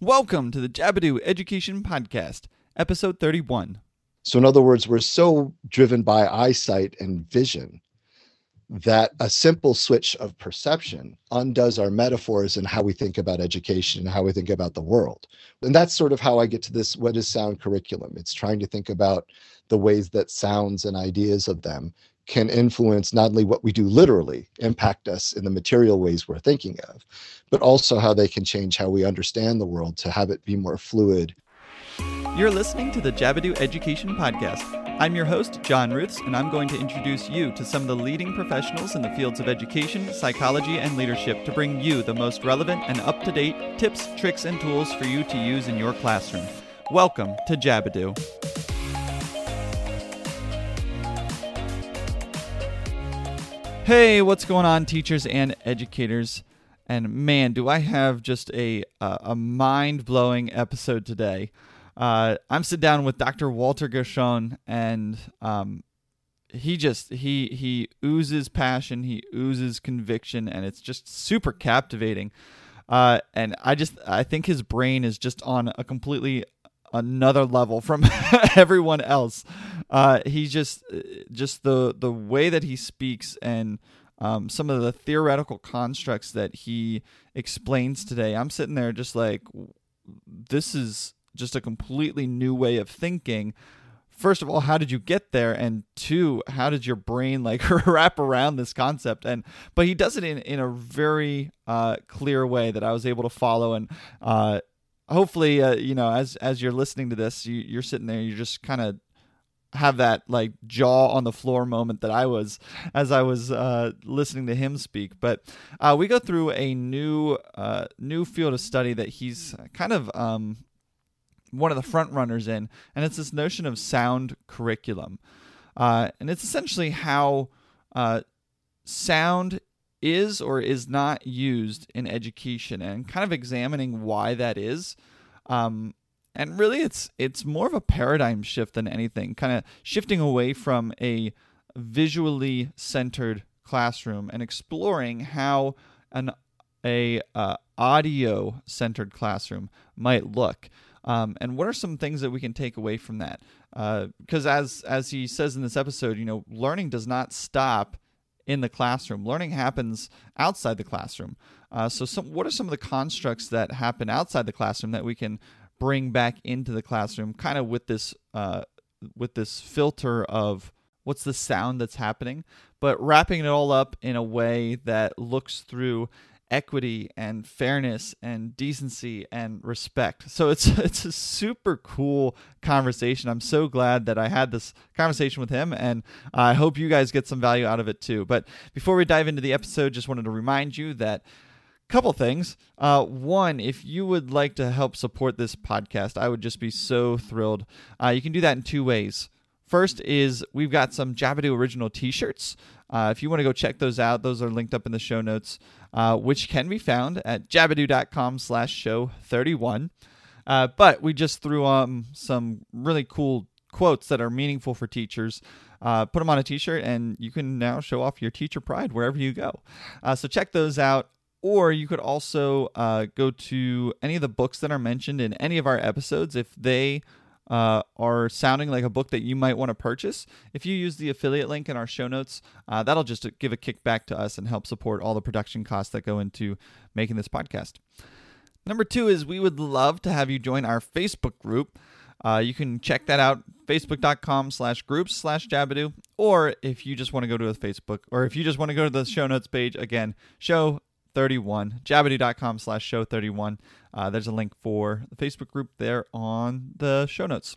Welcome to the Jabadoo Education Podcast, episode 31. So, in other words, we're so driven by eyesight and vision that a simple switch of perception undoes our metaphors and how we think about education and how we think about the world. And that's sort of how I get to this what is sound curriculum. It's trying to think about the ways that sounds and ideas of them can influence not only what we do literally, impact us in the material ways we're thinking of, but also how they can change how we understand the world to have it be more fluid. You're listening to the Jabadoo Education Podcast. I'm your host, John Ruths, and I'm going to introduce you to some of the leading professionals in the fields of education, psychology, and leadership to bring you the most relevant and up to date tips, tricks, and tools for you to use in your classroom. Welcome to Jabadoo. Hey, what's going on, teachers and educators? And man, do I have just a uh, a mind blowing episode today. Uh, I'm sitting down with Dr. Walter Gershon, and um, he just he he oozes passion, he oozes conviction, and it's just super captivating. Uh, and I just I think his brain is just on a completely another level from everyone else. Uh, he's just just the the way that he speaks and um, some of the theoretical constructs that he explains today. I'm sitting there just like this is just a completely new way of thinking. First of all, how did you get there? And two, how did your brain like wrap around this concept? And but he does it in in a very uh, clear way that I was able to follow and uh, hopefully uh, you know as as you're listening to this you, you're sitting there you're just kind of have that like jaw on the floor moment that I was as I was uh, listening to him speak. But uh, we go through a new uh, new field of study that he's kind of um, one of the front runners in, and it's this notion of sound curriculum, uh, and it's essentially how uh, sound is or is not used in education and kind of examining why that is. Um, and really it's it's more of a paradigm shift than anything, kind of shifting away from a visually centered classroom and exploring how an a uh, audio centered classroom might look. Um, and what are some things that we can take away from that? Because uh, as as he says in this episode, you know, learning does not stop in the classroom. Learning happens outside the classroom. Uh, so, some, what are some of the constructs that happen outside the classroom that we can bring back into the classroom, kind of with this uh, with this filter of what's the sound that's happening, but wrapping it all up in a way that looks through equity and fairness and decency and respect. So it's it's a super cool conversation. I'm so glad that I had this conversation with him and I hope you guys get some value out of it too. But before we dive into the episode, just wanted to remind you that couple things. Uh, one, if you would like to help support this podcast, I would just be so thrilled. Uh, you can do that in two ways. First is we've got some Jabadoo original T-shirts. Uh, if you want to go check those out, those are linked up in the show notes, uh, which can be found at jabadoo.com slash show 31. Uh, but we just threw um, some really cool quotes that are meaningful for teachers. Uh, put them on a t-shirt and you can now show off your teacher pride wherever you go. Uh, so check those out. Or you could also uh, go to any of the books that are mentioned in any of our episodes if they uh, are sounding like a book that you might want to purchase, if you use the affiliate link in our show notes, uh, that'll just give a kickback to us and help support all the production costs that go into making this podcast. Number two is we would love to have you join our Facebook group. Uh, you can check that out, facebook.com slash groups slash Jabadoo. Or if you just want to go to a Facebook, or if you just want to go to the show notes page, again, show 31, jabadoo.com slash show 31. Uh, there's a link for the Facebook group there on the show notes.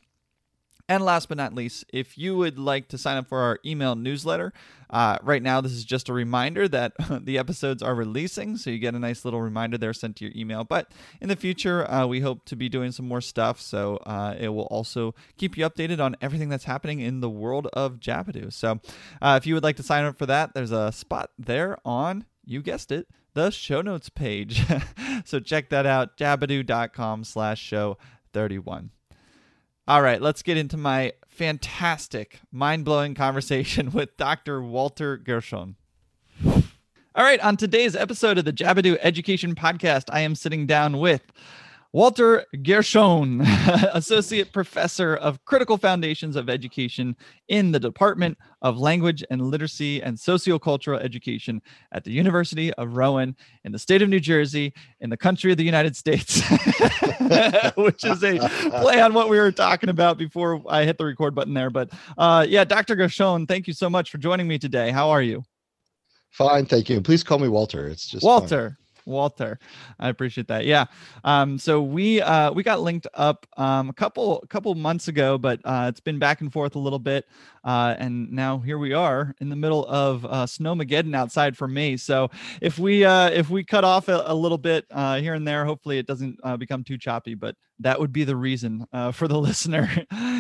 And last but not least, if you would like to sign up for our email newsletter, uh, right now this is just a reminder that the episodes are releasing, so you get a nice little reminder there sent to your email. But in the future, uh, we hope to be doing some more stuff, so uh, it will also keep you updated on everything that's happening in the world of Jabadoo. So uh, if you would like to sign up for that, there's a spot there on, you guessed it, the show notes page. so check that out, jabadoo.com slash show 31. All right, let's get into my fantastic, mind blowing conversation with Dr. Walter Gershon. All right, on today's episode of the Jabadoo Education Podcast, I am sitting down with Walter Gershon, Associate Professor of Critical Foundations of Education in the Department of Language and Literacy and Sociocultural Education at the University of Rowan in the state of New Jersey in the country of the United States, which is a play on what we were talking about before I hit the record button there. But uh, yeah, Dr. Gershon, thank you so much for joining me today. How are you? Fine, thank you. Please call me Walter. It's just Walter. Fun. Walter. I appreciate that. Yeah. Um, so we uh, we got linked up um, a couple couple months ago, but uh, it's been back and forth a little bit, uh, and now here we are in the middle of uh, snowmageddon outside for me. So if we uh, if we cut off a, a little bit uh, here and there, hopefully it doesn't uh, become too choppy. But that would be the reason uh, for the listener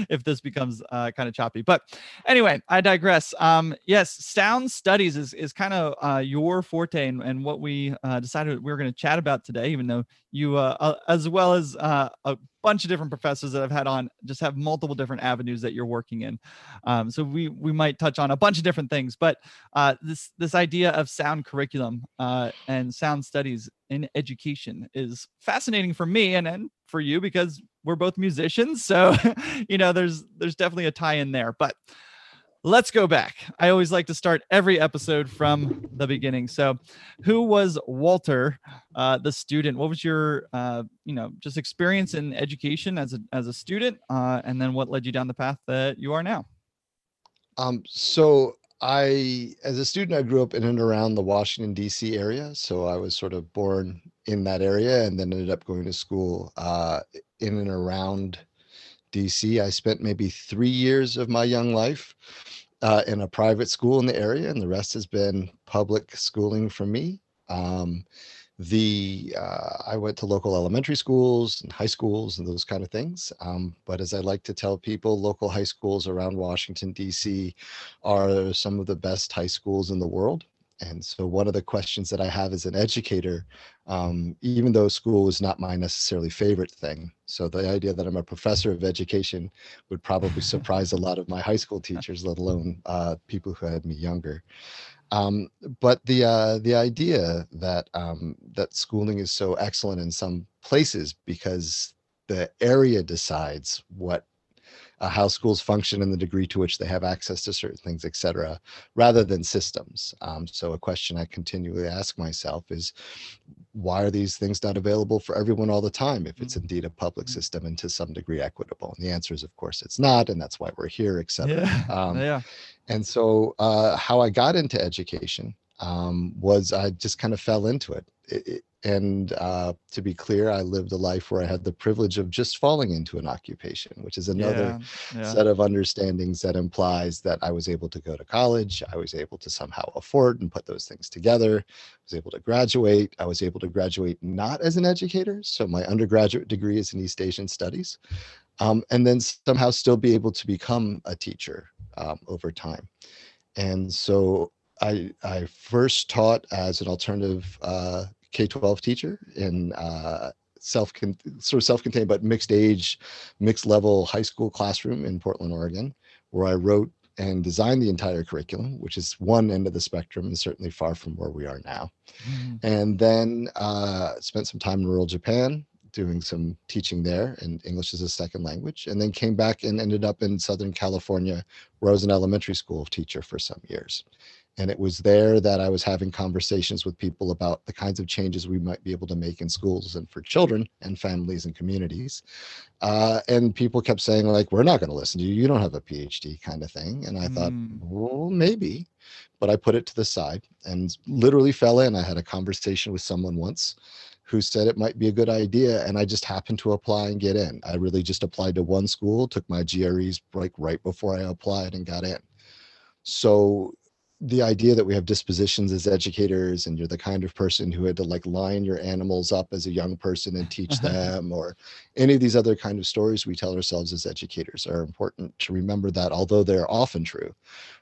if this becomes uh, kind of choppy. But anyway, I digress. Um, yes, sound studies is, is kind of uh, your forte and, and what we uh, decided we were going to chat about today, even though you, uh, uh, as well as a bunch of different professors that I've had on, just have multiple different avenues that you're working in. Um, so we we might touch on a bunch of different things, but this this idea of sound curriculum and sound studies in education is fascinating for me and, and for you because we're both musicians so you know there's there's definitely a tie in there but let's go back. I always like to start every episode from the beginning. So who was walter uh, the student? What was your uh, you know just experience in education as a as a student uh, and then what led you down the path that you are now? Um so I, as a student, I grew up in and around the Washington, D.C. area. So I was sort of born in that area and then ended up going to school uh, in and around D.C. I spent maybe three years of my young life uh, in a private school in the area, and the rest has been public schooling for me. Um, the uh, I went to local elementary schools and high schools and those kind of things. Um, but as I like to tell people, local high schools around Washington D.C. are some of the best high schools in the world. And so one of the questions that I have as an educator, um, even though school is not my necessarily favorite thing, so the idea that I'm a professor of education would probably surprise a lot of my high school teachers, let alone uh, people who had me younger. Um, but the uh, the idea that um, that schooling is so excellent in some places because the area decides what uh, how schools function and the degree to which they have access to certain things, et cetera, rather than systems. Um, so a question I continually ask myself is, why are these things not available for everyone all the time if it's mm-hmm. indeed a public mm-hmm. system and to some degree equitable? And the answer is, of course, it's not, and that's why we're here, et cetera. Yeah. Um, yeah. And so uh, how I got into education um, was I just kind of fell into it. it, it and uh, to be clear, I lived a life where I had the privilege of just falling into an occupation, which is another yeah, yeah. set of understandings that implies that I was able to go to college. I was able to somehow afford and put those things together. I was able to graduate. I was able to graduate not as an educator. So my undergraduate degree is in East Asian Studies. Um, and then somehow still be able to become a teacher um, over time. And so I, I first taught as an alternative uh, K-12 teacher in uh, self sort of self-contained but mixed age, mixed level high school classroom in Portland, Oregon, where I wrote and designed the entire curriculum, which is one end of the spectrum and certainly far from where we are now. Mm. And then uh, spent some time in rural Japan doing some teaching there and English as a second language, and then came back and ended up in Southern California, where I was an elementary school teacher for some years. And it was there that I was having conversations with people about the kinds of changes we might be able to make in schools and for children and families and communities. Uh, and people kept saying, like, we're not going to listen to you. You don't have a PhD kind of thing. And I mm. thought, well, maybe. But I put it to the side and literally fell in. I had a conversation with someone once who said it might be a good idea and i just happened to apply and get in i really just applied to one school took my GREs like right before i applied and got in so the idea that we have dispositions as educators and you're the kind of person who had to like line your animals up as a young person and teach uh-huh. them or any of these other kind of stories we tell ourselves as educators are important to remember that although they're often true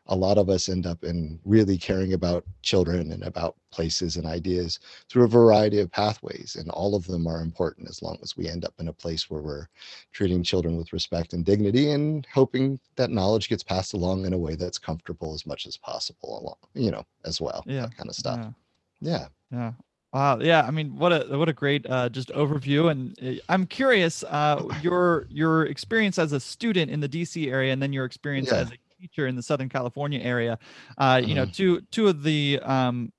a lot of us end up in really caring about children and about places and ideas through a variety of pathways and all of them are important as long as we end up in a place where we're treating children with respect and dignity and hoping that knowledge gets passed along in a way that's comfortable as much as possible along you know as well yeah that kind of stuff yeah yeah, yeah. Wow. Yeah. I mean, what a what a great uh, just overview. And uh, I'm curious uh, your your experience as a student in the DC area, and then your experience Yeah. as a teacher in the Southern California area. Uh, you know, Mhm. two two of the um,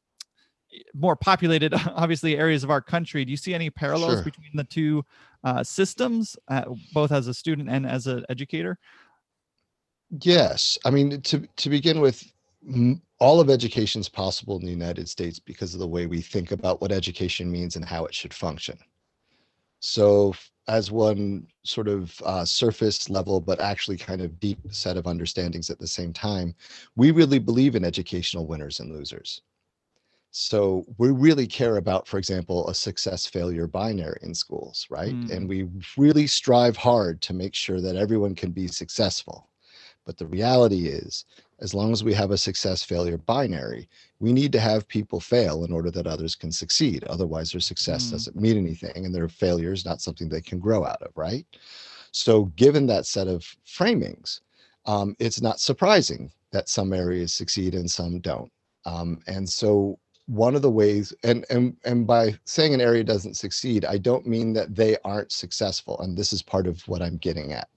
more populated, obviously, areas of our country. Do you see any parallels Sure. between the two uh, systems, uh, both as a student and as an educator? Yes, I mean to to begin with, m- all of education is possible in the United States because of the way we think about what education means and how it should function. So, as one sort of uh, surface level, but actually kind of deep set of understandings at the same time, we really believe in educational winners and losers. So, we really care about, for example, a success failure binary in schools, right? Mm. And we really strive hard to make sure that everyone can be successful. But the reality is, as long as we have a success failure binary, we need to have people fail in order that others can succeed. Otherwise, their success Mm. doesn't mean anything and their failure is not something they can grow out of, right? So, given that set of framings, um, it's not surprising that some areas succeed and some don't. Um, and so, one of the ways, and and and by saying an area doesn't succeed, I don't mean that they aren't successful. And this is part of what I'm getting at,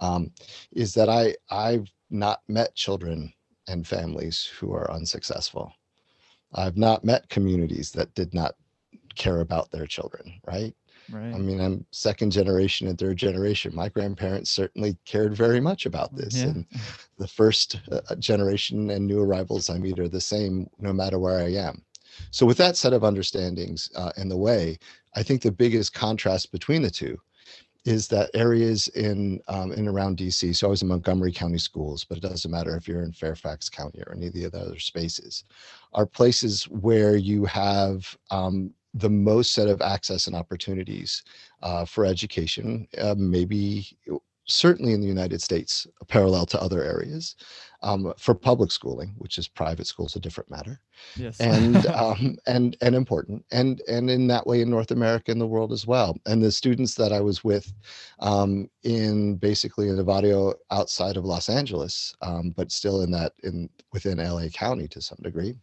um, is that I I've not met children and families who are unsuccessful. I've not met communities that did not care about their children, right? Right. I mean, I'm second generation and third generation. My grandparents certainly cared very much about this. Yeah. And the first uh, generation and new arrivals I meet are the same no matter where I am. So, with that set of understandings uh, in the way, I think the biggest contrast between the two is that areas in um, in around DC. So I was in Montgomery County schools, but it doesn't matter if you're in Fairfax County or any of the other spaces, are places where you have um, the most set of access and opportunities uh, for education. Uh, maybe certainly in the United States, parallel to other areas um, for public schooling, which is private schools, a different matter yes. and um, and and important and and in that way in North America and the world as well. And the students that I was with um, in basically in Nevada outside of Los Angeles, um, but still in that in within LA County to some degree,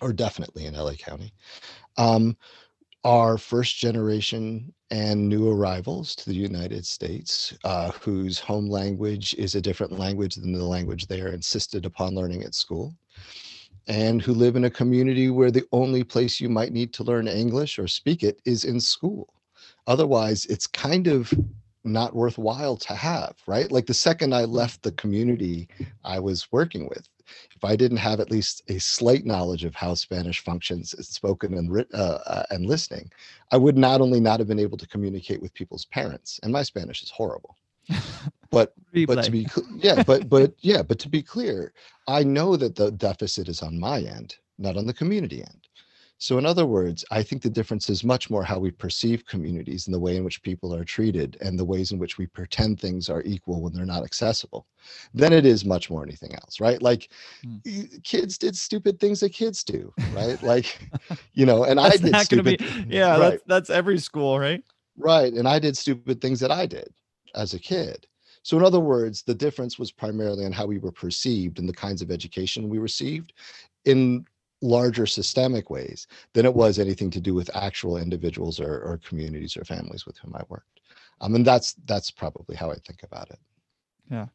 or definitely in LA County, um, are first generation and new arrivals to the United States uh, whose home language is a different language than the language they are insisted upon learning at school and who live in a community where the only place you might need to learn English or speak it is in school. Otherwise, it's kind of not worthwhile to have, right? Like the second I left the community I was working with, if I didn't have at least a slight knowledge of how Spanish functions, it's spoken and writ- uh, uh, and listening, I would not only not have been able to communicate with people's parents, and my Spanish is horrible, but but to be yeah but but yeah but to be clear i know that the deficit is on my end not on the community end so in other words i think the difference is much more how we perceive communities and the way in which people are treated and the ways in which we pretend things are equal when they're not accessible than it is much more anything else right like Hmm. kids did stupid things that kids do right like you know and i That's did not going to stupid be. Yeah, right that's that's every school, right? Right. And I did stupid things that I did as a kid. So, in other words, the difference was primarily on how we were perceived and the kinds of education we received in larger systemic ways than it was anything to do with actual individuals or, or communities or families with whom I worked. Um, and that's that's probably how I think about it. Uh,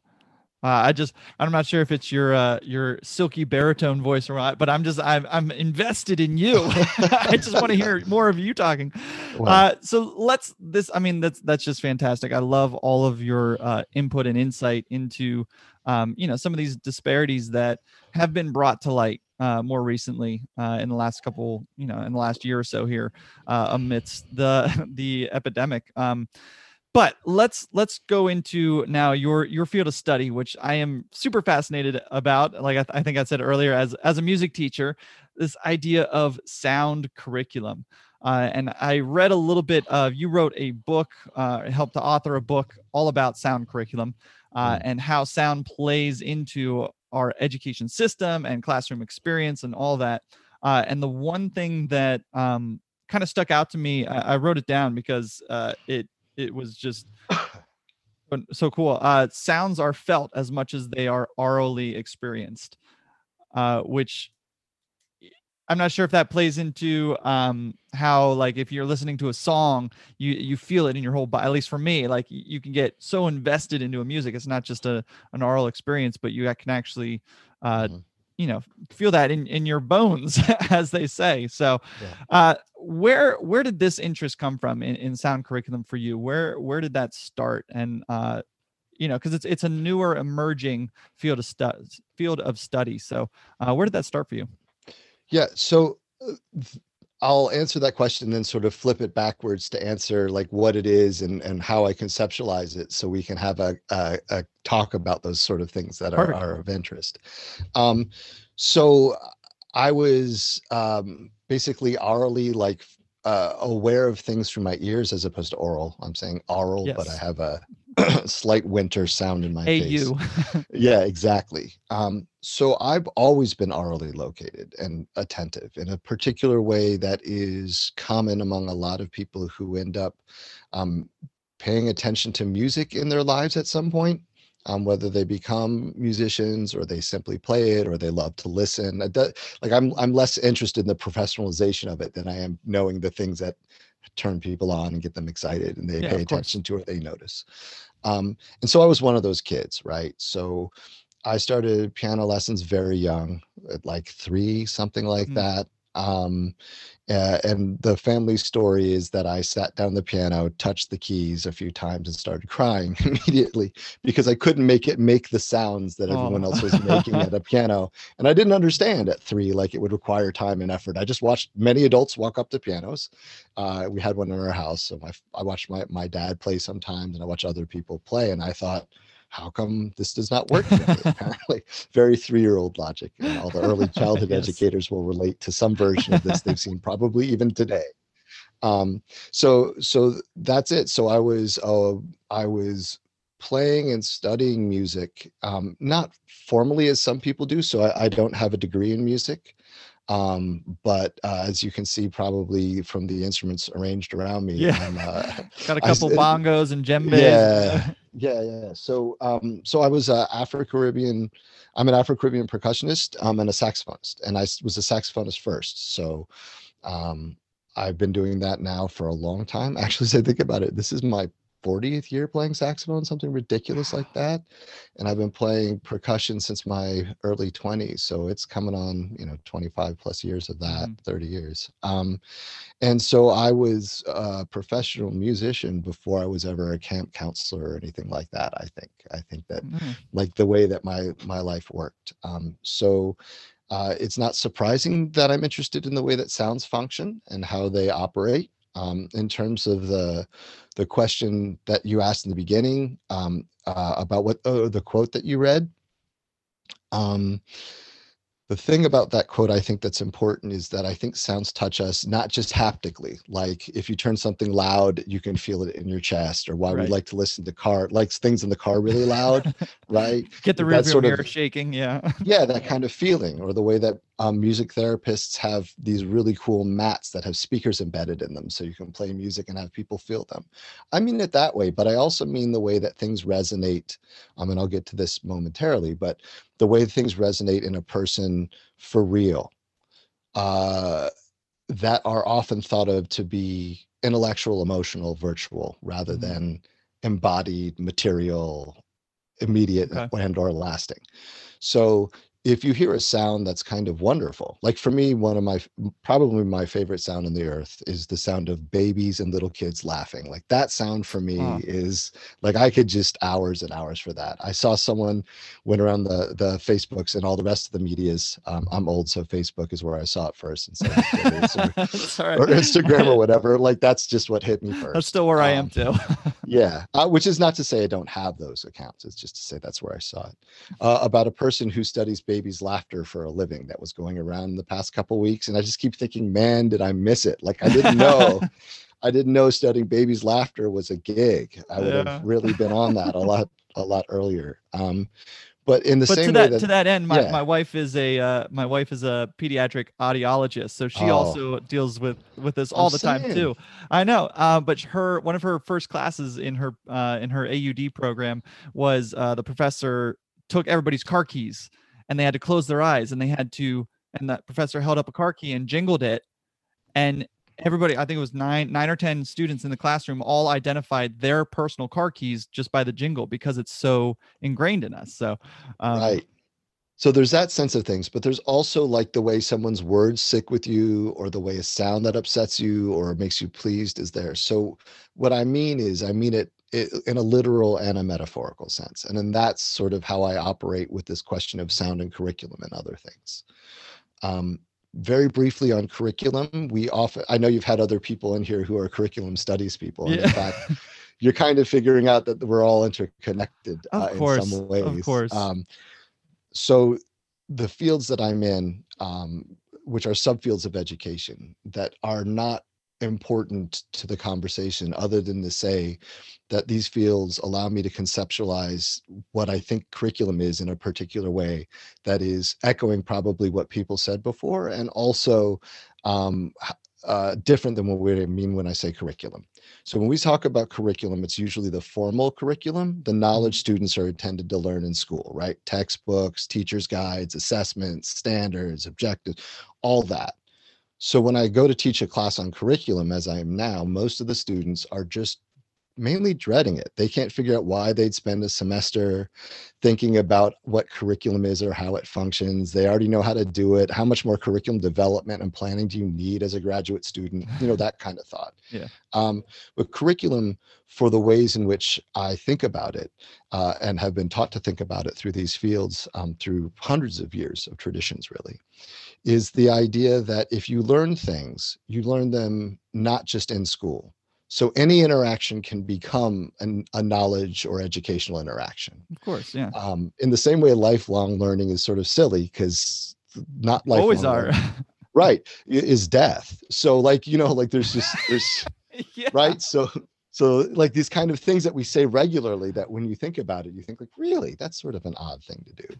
I just I'm not sure if it's your uh, your silky baritone voice or what, but I'm just I'm I'm invested in you. I just want to hear more of you talking. Well, Uh, so let's this. I mean that's that's just fantastic. I love all of your uh, input and insight into um, you know some of these disparities that have been brought to light uh, more recently uh, in the last couple you know in the last year or so here uh, amidst the the epidemic. Um, but let's let's go into now your your field of study which i am super fascinated about. Like i, th- I think i said earlier as as a music teacher this idea of sound curriculum. Uh, and i read a little bit of you wrote a book uh, helped to author a book all about sound curriculum uh, Mm. and how sound plays into our education system and classroom experience and all that. Uh, and the one thing that um, kind of stuck out to me I, I wrote it down because uh, it it was just so- cool. Uh, sounds are felt as much as they are orally experienced, uh, which I'm not sure if that plays into um, how like if you're listening to a song, you you feel it in your whole body. At least for me, like you can get so invested into a music. It's not just a an oral experience, but you can actually, uh, mm-hmm. You know, feel that in in your bones, as they say. So, yeah. uh, where where did this interest come from in, in sound curriculum for you? Where where did that start? And uh, you know, because it's it's a newer emerging field of studies field of study. So, uh, where did that start for you? Yeah. So uh, I'll answer that question and then sort of flip it backwards to answer like what it is and, and how I conceptualize it so we can have a, a, a talk about those sort of things that are, are of interest. Um, so I was um, basically orally like uh, aware of things through my ears as opposed to oral. I'm saying oral, yes. but I have a slight winter sound in my face. yeah, exactly. Um, so I've always been aurally located and attentive in a particular way that is common among a lot of people who end up um, paying attention to music in their lives at some point. Um, whether they become musicians or they simply play it or they love to listen. Like I'm, I'm less interested in the professionalization of it than I am knowing the things that turn people on and get them excited and they yeah, pay attention to or they notice. Um, and so I was one of those kids, right? So I started piano lessons very young, at like three, something like mm. that. Um, uh, and the family story is that I sat down the piano, touched the keys a few times, and started crying immediately because I couldn't make it make the sounds that everyone oh. else was making at a piano. And I didn't understand at three, like it would require time and effort. I just watched many adults walk up to pianos. Uh, we had one in our house, so my, I watched my my dad play sometimes, and I watched other people play, and I thought how come this does not work apparently very three-year-old logic and all the early childhood yes. educators will relate to some version of this they've seen probably even today. Um, so so that's it. So i was uh, i was playing and studying music um, not formally as some people do so I, I don't have a degree in music um, but uh, as you can see probably from the instruments arranged around me yeah. Uh, got a couple I, bongos and djembes. Yeah. Yeah yeah. So um so i was a afro-caribbean i'm an afro-caribbean percussionist um, and a saxophonist and i was a saxophonist first. So um i've been doing that now for a long time. Actually as i think about it this is my 40th year playing saxophone, something ridiculous like that. And I've been playing percussion since my early 20s. So it's coming on, you know, 25 plus years of that, mm 30 years. Um, and so I was a professional musician before I was ever a camp counselor or anything like that. I think, I think that mm like the way that my, my life worked. Um, so uh, it's not surprising that I'm interested in the way that sounds function and how they operate um, in terms of the the question that you asked in the beginning um, uh, about what uh, the quote that you read. Um, the thing about that quote i think that's important is that i think sounds touch us not just haptically. Like if you turn something loud you can feel it in your chest or why right. we like to listen to car like things in the car really loud right? Get the rear sort mirror of, shaking yeah. Yeah that kind of feeling or the way that um, music therapists have these really cool mats that have speakers embedded in them so you can play music and have people feel them. I mean it that way but i also mean the way that things resonate. Um, and i'll get to this momentarily but the way things resonate in a person for real uh, that are often thought of to be intellectual emotional virtual rather mm-hmm. than embodied material immediate okay. and or lasting so if you hear a sound that's kind of wonderful like for me one of my probably my favorite sound in the earth is the sound of babies and little kids laughing like that sound for me oh. is like i could just hours and hours for that i saw someone went around the the facebooks and all the rest of the medias um, i'm old so facebook is where i saw it first and so right. or instagram or whatever like that's just what hit me first that's still where um, i am um, too yeah uh, which is not to say i don't have those accounts it's just to say that's where i saw it uh, about a person who studies baby's laughter for a living that was going around the past couple weeks and i just keep thinking man did i miss it like i didn't know i didn't know studying baby's laughter was a gig i would yeah. have really been on that a lot a lot earlier um, but in the but same to that, that, to that end my, yeah. my wife is a uh, my wife is a pediatric audiologist so she oh. also deals with with this all I'm the saying. time too i know uh, but her one of her first classes in her uh, in her aud program was uh, the professor took everybody's car keys and they had to close their eyes and they had to and that professor held up a car key and jingled it and everybody i think it was nine nine or ten students in the classroom all identified their personal car keys just by the jingle because it's so ingrained in us so um, right. So there's that sense of things but there's also like the way someone's words stick with you or the way a sound that upsets you or makes you pleased is there. So what i mean is i mean it in a literal and a metaphorical sense and then that's sort of how i operate with this question of sound and curriculum and other things. Um, very briefly on curriculum we often i know you've had other people in here who are curriculum studies people and yeah. in fact you're kind of figuring out that we're all interconnected uh, in some ways of course. Um, so the fields that i'm in um, which are subfields of education that are not important to the conversation other than to say that these fields allow me to conceptualize what I think curriculum is in a particular way that is echoing probably what people said before and also um, uh, different than what we mean when I say curriculum. So when we talk about curriculum, it's usually the formal curriculum, the knowledge mm-hmm. students are intended to learn in school, right? Textbooks, teachers' guides, assessments, standards, objectives, all that. So when I go to teach a class on curriculum, as I am now, most of the students are just mainly dreading it. They can't figure out why they'd spend a semester thinking about what curriculum is or how it functions. They already know how to do it. How much more curriculum development and planning do you need as a graduate student? You know, that kind of thought. Yeah. Um, but curriculum for the ways in which I think about it uh, and have been taught to think about it through these fields um, through hundreds of years of traditions, really, is the idea that if you learn things, you learn them not just in school so any interaction can become an, a knowledge or educational interaction. Of course, yeah. Um, in the same way, lifelong learning is sort of silly because not lifelong. Always are. right is death. So like you know like there's just there's yeah. right so so like these kind of things that we say regularly that when you think about it you think like really? That's sort of an odd thing to do.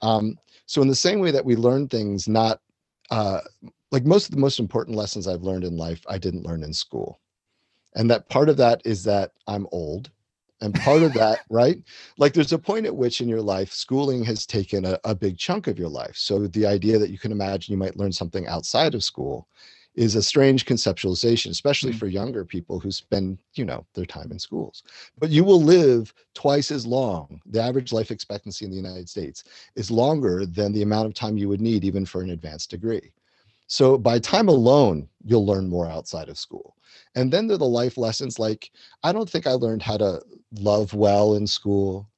Um, so in the same way that we learn things not uh, like most of the most important lessons i've learned in life i didn't learn in school. And that part of that is that i'm old. And part of that right? Like there's a point at which in your life schooling has taken a, a, big chunk of your life. So the idea that you can imagine you might learn something outside of school is a strange conceptualization especially mm-hmm. for younger people who spend you know their time in schools. But you will live twice as long the average life expectancy in the united states is longer than the amount of time you would need even for an advanced degree. So by time alone you'll learn more outside of school. And then there are the life lessons like i don't think i learned how to love well in school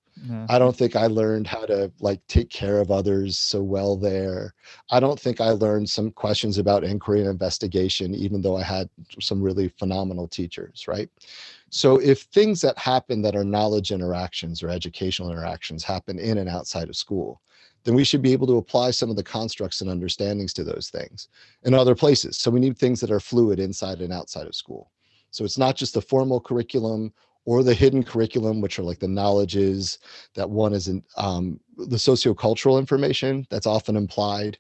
i don't think i learned how to like take care of others so well there i don't think i learned some questions about inquiry and investigation even though i had some really phenomenal teachers right so if things that happen that are knowledge interactions or educational interactions happen in and outside of school then we should be able to apply some of the constructs and understandings to those things in other places. So we need things that are fluid inside and outside of school. So it's not just the formal curriculum or the hidden curriculum, which are like the knowledges that one is in um, the sociocultural information that's often implied,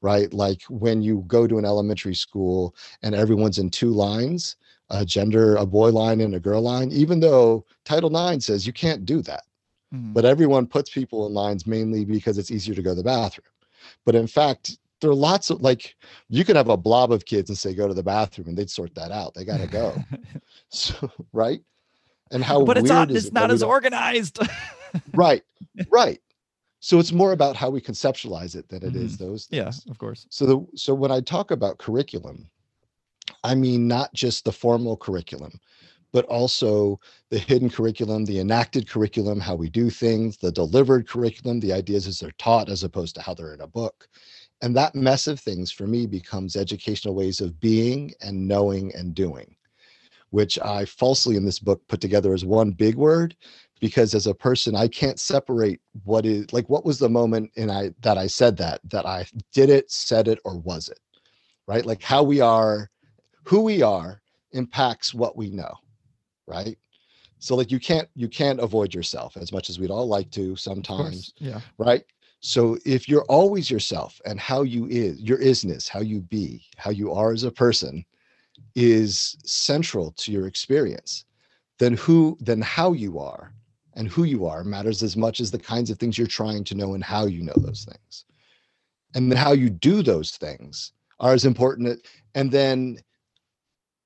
right? Like when you go to an elementary school and everyone's in two lines, a gender, a boy line and a girl line, even though Title IX says you can't do that Mm-hmm. But everyone puts people in lines mainly because it's easier to go to the bathroom. But in fact, there are lots of like you could have a blob of kids and say go to the bathroom and they'd sort that out. They got to go. so right? And how But it's not it's not as organized. right. Right. So it's more about how we conceptualize it than it mm-hmm. is those things. Yeah, of course. So the so when I talk about curriculum, I mean not just the formal curriculum, but also the hidden curriculum, the enacted curriculum, how we do things, the delivered curriculum, the ideas as they're taught as opposed to how they're in a book. And that mess of things for me becomes educational ways of being and knowing and doing, which I falsely in this book put together as one big word because as a person I can't separate what is like what was the moment and I that I said that that I did it, said it or was it? Right? Like how we are, who we are impacts what we know right so like you can't you can't avoid yourself as much as we'd all like to sometimes yeah right so if you're always yourself and how you is your isness how you be how you are as a person is central to your experience then who then how you are and who you are matters as much as the kinds of things you're trying to know and how you know those things and then how you do those things are as important and then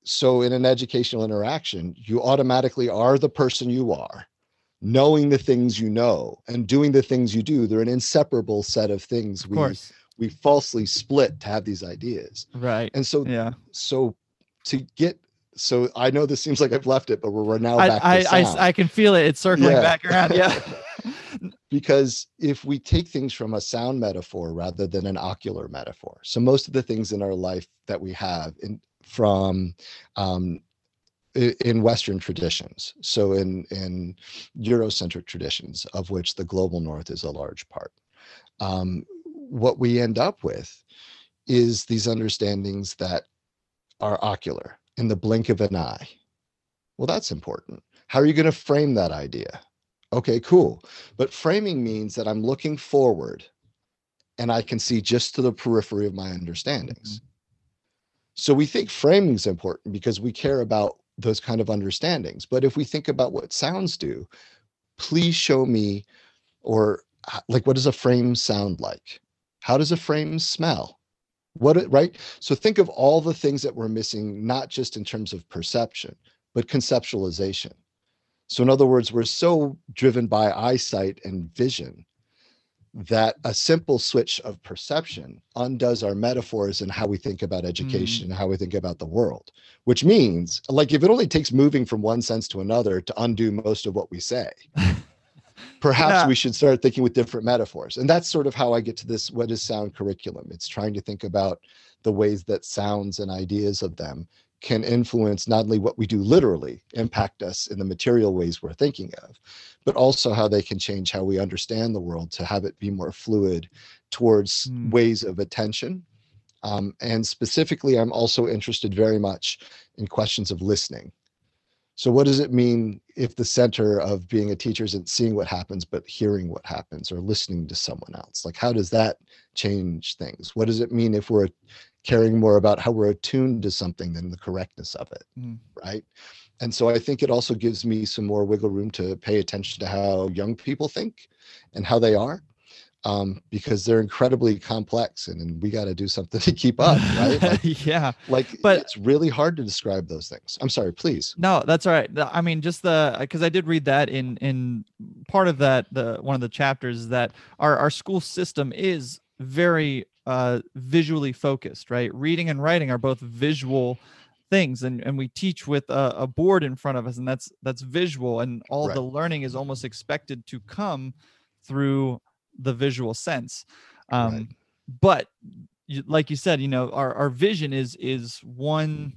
so in an educational interaction you automatically are the person you are knowing the things you know and doing the things you do they're an inseparable set of things Of we course. we falsely split to have these ideas Right. and so Yeah. so to get so i know this seems like i've left it but we're, now I, back to I, I. I can feel it. It's circling Yeah. back around. Yeah. because if we take things from a sound metaphor rather than an ocular metaphor so most of the things in our life that we have in from um, in western traditions so in in eurocentric traditions of which the global north is a large part um, what we end up with is these understandings that are ocular in the blink of an eye. Well that's important. How are you going to frame that idea? Okay cool. But framing means that i'm looking forward and i can see just to the periphery of my understandings. Mm-hmm. So we think framing is important because we care about those kind of understandings. But if we think about what sounds do please show me or uh, like what does a frame sound like? How does a frame smell what right? So think of all the things that we're missing not just in terms of perception but conceptualization. So in other words we're so driven by eyesight and vision that a simple switch of perception undoes our metaphors and how we think about education mm-hmm. and how we think about the world which means like if it only takes moving from one sense to another to undo most of what we say perhaps Yeah. we should start thinking with different metaphors and that's sort of how i get to this what is sound curriculum it's trying to think about the ways that sounds and ideas of them can influence not only what we do literally impact us in the material ways we're thinking of but also how they can change how we understand the world to have it be more fluid towards Hmm. ways of attention um, and specifically i'm also interested very much in questions of listening so what does it mean if the center of being a teacher isn't seeing what happens, but hearing what happens or listening to someone else? Like, how does that change things? What does it mean if we're caring more about how we're attuned to something than the correctness of it? Mm. Right. And so I think it also gives me some more wiggle room to pay attention to how young people think and how they are. Um, because they're incredibly complex and, and we got to do something to keep up, right? Like, yeah. like But- it's really hard to describe those things. I'm sorry, please. No, that's all right. I mean, just the because I did read that in in part of that the one of the chapters is that our our school system is very uh visually focused, right? Reading and writing are both visual things and and we teach with a, a board in front of us and that's that's visual and all Right. the learning is almost expected to come through the visual sense um Right. but like you said you know our our vision is is one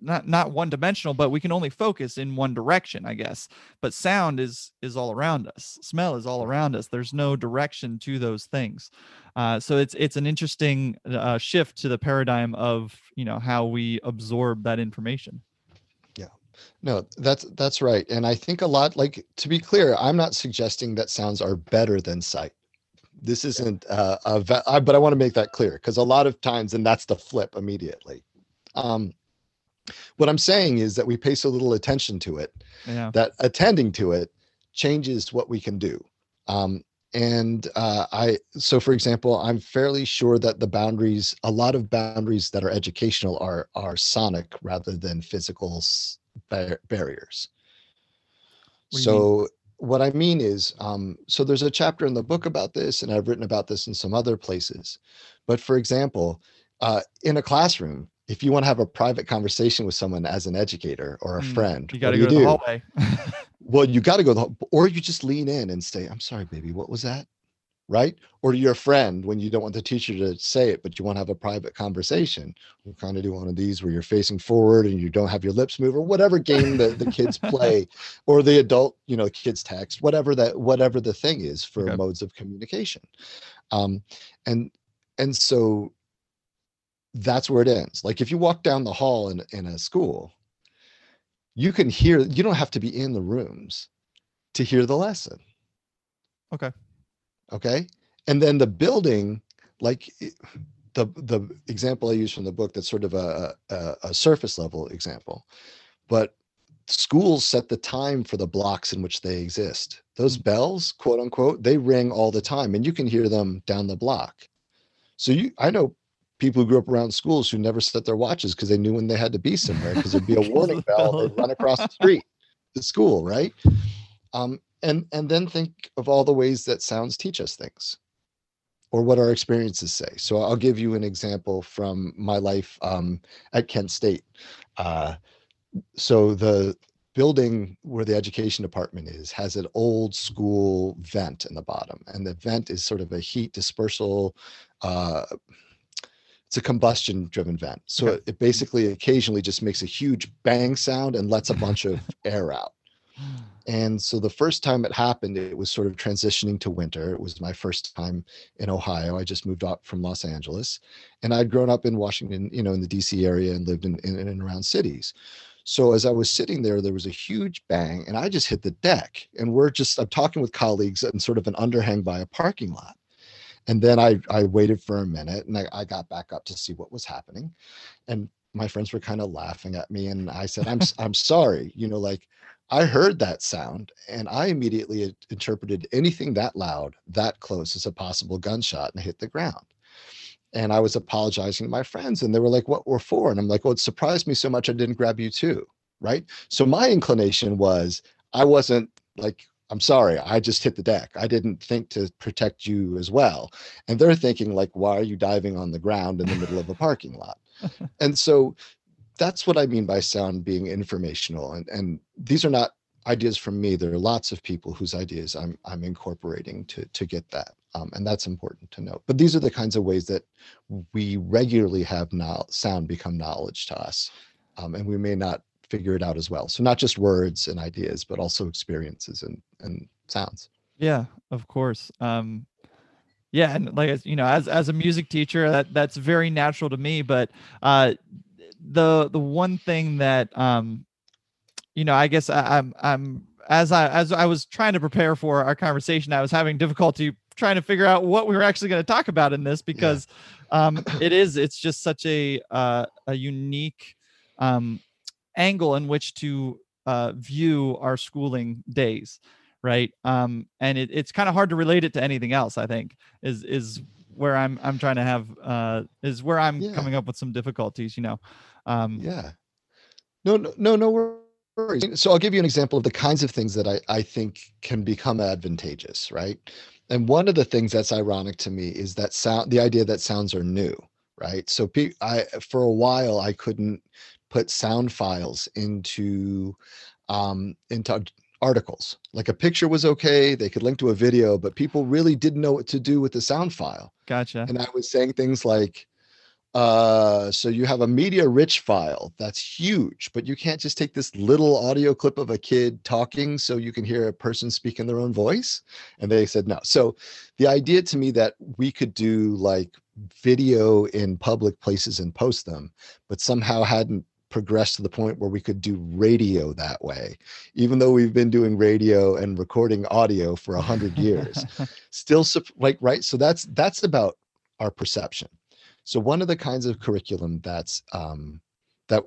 not not one dimensional but we can only focus in one direction i guess. But sound is is all around us. Smell is all around us. There's no direction to those things. Uh, so it's it's an interesting uh, shift to the paradigm of you know how we absorb that information No, that's that's right. And I think a lot like to be clear, I'm not suggesting that sounds are better than sight. This isn't uh, a va- I, but I want to make that clear because a lot of times and that's the flip immediately. Um what I'm saying is that we pay so little attention to it yeah that attending to it changes what we can do. Um, and uh, I, so for example, I'm fairly sure that the boundaries, a lot of boundaries that are educational are are sonic rather than physical bar- barriers. What do? So what I mean is, um, so there's a chapter in the book about this, and I've written about this in some other places. But for example, uh, in a classroom, if you want to have a private conversation with someone as an educator or a Mm, friend, you got to go to the hallway Well, you got to go, the, or you just lean in and say, I'm sorry, baby, what was that? Right. Or to your friend when you don't want the teacher to say it, but you want to have a private conversation. We'll kind of do one of these where you're facing forward and you don't have your lips move, or whatever game the, the kids play, or the adult, you know, kids text, whatever that, whatever the thing is for Okay. modes of communication. Um, and, and so that's where it ends. Like if you walk down the hall in, in a school, you can hear, you don't have to be in the rooms to hear the lesson. Okay. Okay. And then the building, like the the example I use from the book, that's sort of a, a a surface level example, but schools set the time for the blocks in which they exist. Those Mm. bells, quote unquote, they ring all the time and you can hear them down the block. So you I know people who grew up around schools who never set their watches because they knew when they had to be somewhere because there'd be a warning bell, bell. they'd run across the street to school, right? Um, and and then think of all the ways that sounds teach us things or what our experiences say. So I'll give you an example from my life um, at Kent State. Uh, so the building where the education department is has an old school vent in the bottom and the vent is sort of a heat dispersal uh, it's a combustion driven vent so Okay. it, it basically occasionally just makes a huge bang sound and lets a bunch of air out and so the first time it happened, it was sort of transitioning to winter. It was my first time in Ohio. I just moved up from Los Angeles and I'd grown up in Washington, you know, in the DC area and lived in, in, and around cities. So as I was sitting there, there was a huge bang and I just hit the deck. And we're just, I'm talking with colleagues in sort of an underhang by a parking lot. And then I, I waited for a minute and I, I got back up to see what was happening. And my friends were kind of laughing at me. And I said, I'm, I'm sorry, you know, like I heard that sound and I immediately interpreted anything that loud, that close as a possible gunshot and hit the ground. And I was apologizing to my friends and they were like, what we're for? And I'm like, well, it surprised me so much I didn't grab you too. Right. So my inclination was I wasn't like, I'm sorry, I just hit the deck. I didn't think to protect you as well. And they're thinking, like, why are you diving on the ground in the middle of a parking lot? And so that's what I mean by sound being informational. And and these are not ideas from me. There are lots of people whose ideas I'm I'm incorporating to to get that. Um, and that's important to note. But these are the kinds of ways that we regularly have now sound become knowledge to us. Um, and we may not figure it out as well. So not just words and ideas, but also experiences and and sounds. Yeah, of course. Um, yeah, and like you know, as as a music teacher, that that's very natural to me. But uh, the the one thing that um, you know, I guess I, I'm I'm as I as I was trying to prepare for our conversation, I was having difficulty trying to figure out what we were actually going to talk about in this because um, it is it's just such a uh, a unique um, angle in which to uh, view our schooling days right? Um and it, it's kind of hard to relate it to anything else i think is is where i'm i'm trying to have uh is where i'm Yeah. coming up with some difficulties you know um Yeah. No, no, no, no worries. So I'll give you an example of the kinds of things that I, I think can become advantageous, right? And one of the things that's ironic to me is that sound, the idea that sounds are new, right? So pe- I, for a while, I couldn't put sound files into, um, into articles. Like a picture was okay, they could link to a video, but people really didn't know what to do with the sound file gotcha and I was saying things like, uh, so you have a media rich file that's huge, but you can't just take this little audio clip of a kid talking so you can hear a person speak in their own voice. And they said no. So the idea to me that we could do like video in public places and post them, but somehow hadn't progressed to the point where we could do radio that way, even though we've been doing radio and recording audio for a hundred years still like right so that's that's about our perception so one of the kinds of curriculum that's um, that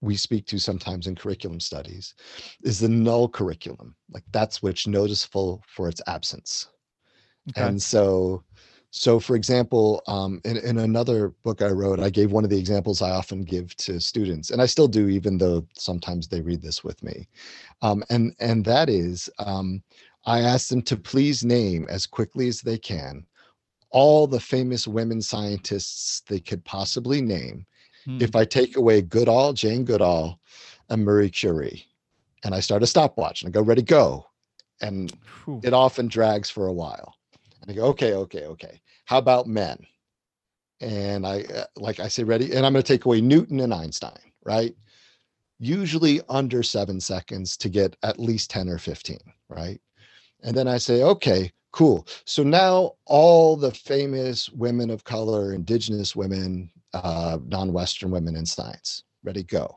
we speak to sometimes in curriculum studies is the null curriculum like that's which noticeable for its absence Okay. and so so for example um, in, in another book i wrote i gave one of the examples i often give to students and i still do even though sometimes they read this with me um, and and that is um, i ask them to please name as quickly as they can all the famous women scientists they could possibly name Hmm. if i take away goodall jane goodall and marie curie and i start a stopwatch and i go ready go and Phew. it often drags for a while. And I go, okay, okay, okay. How about men? And I, uh, like I say, ready. And I'm going to take away Newton and Einstein, right? Usually under seven seconds to get at least 10 or 15, right? And then I say, okay, cool. So now all the famous women of color, indigenous women, uh, non Western women in science, ready, go.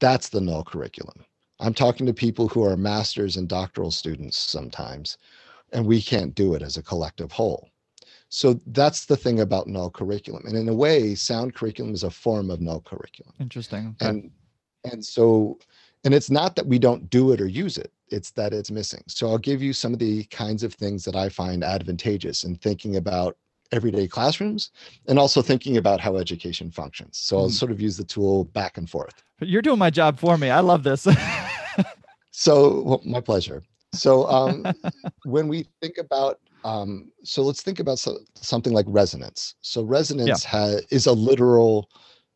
That's the null curriculum. I'm talking to people who are masters and doctoral students sometimes, and we can't do it as a collective whole. So that's the thing about null curriculum. And in a way, sound curriculum is a form of null curriculum. interesting okay. And and so and it's not that we don't do it or use it it's that it's missing so i'll give you some of the kinds of things that i find advantageous in thinking about everyday classrooms and also thinking about how education functions so i'll Mm. sort of use the tool back and forth You're doing my job for me. I love this. so well, my pleasure so um, when we think about um, so let's think about so, something like resonance so resonance ha- is a literal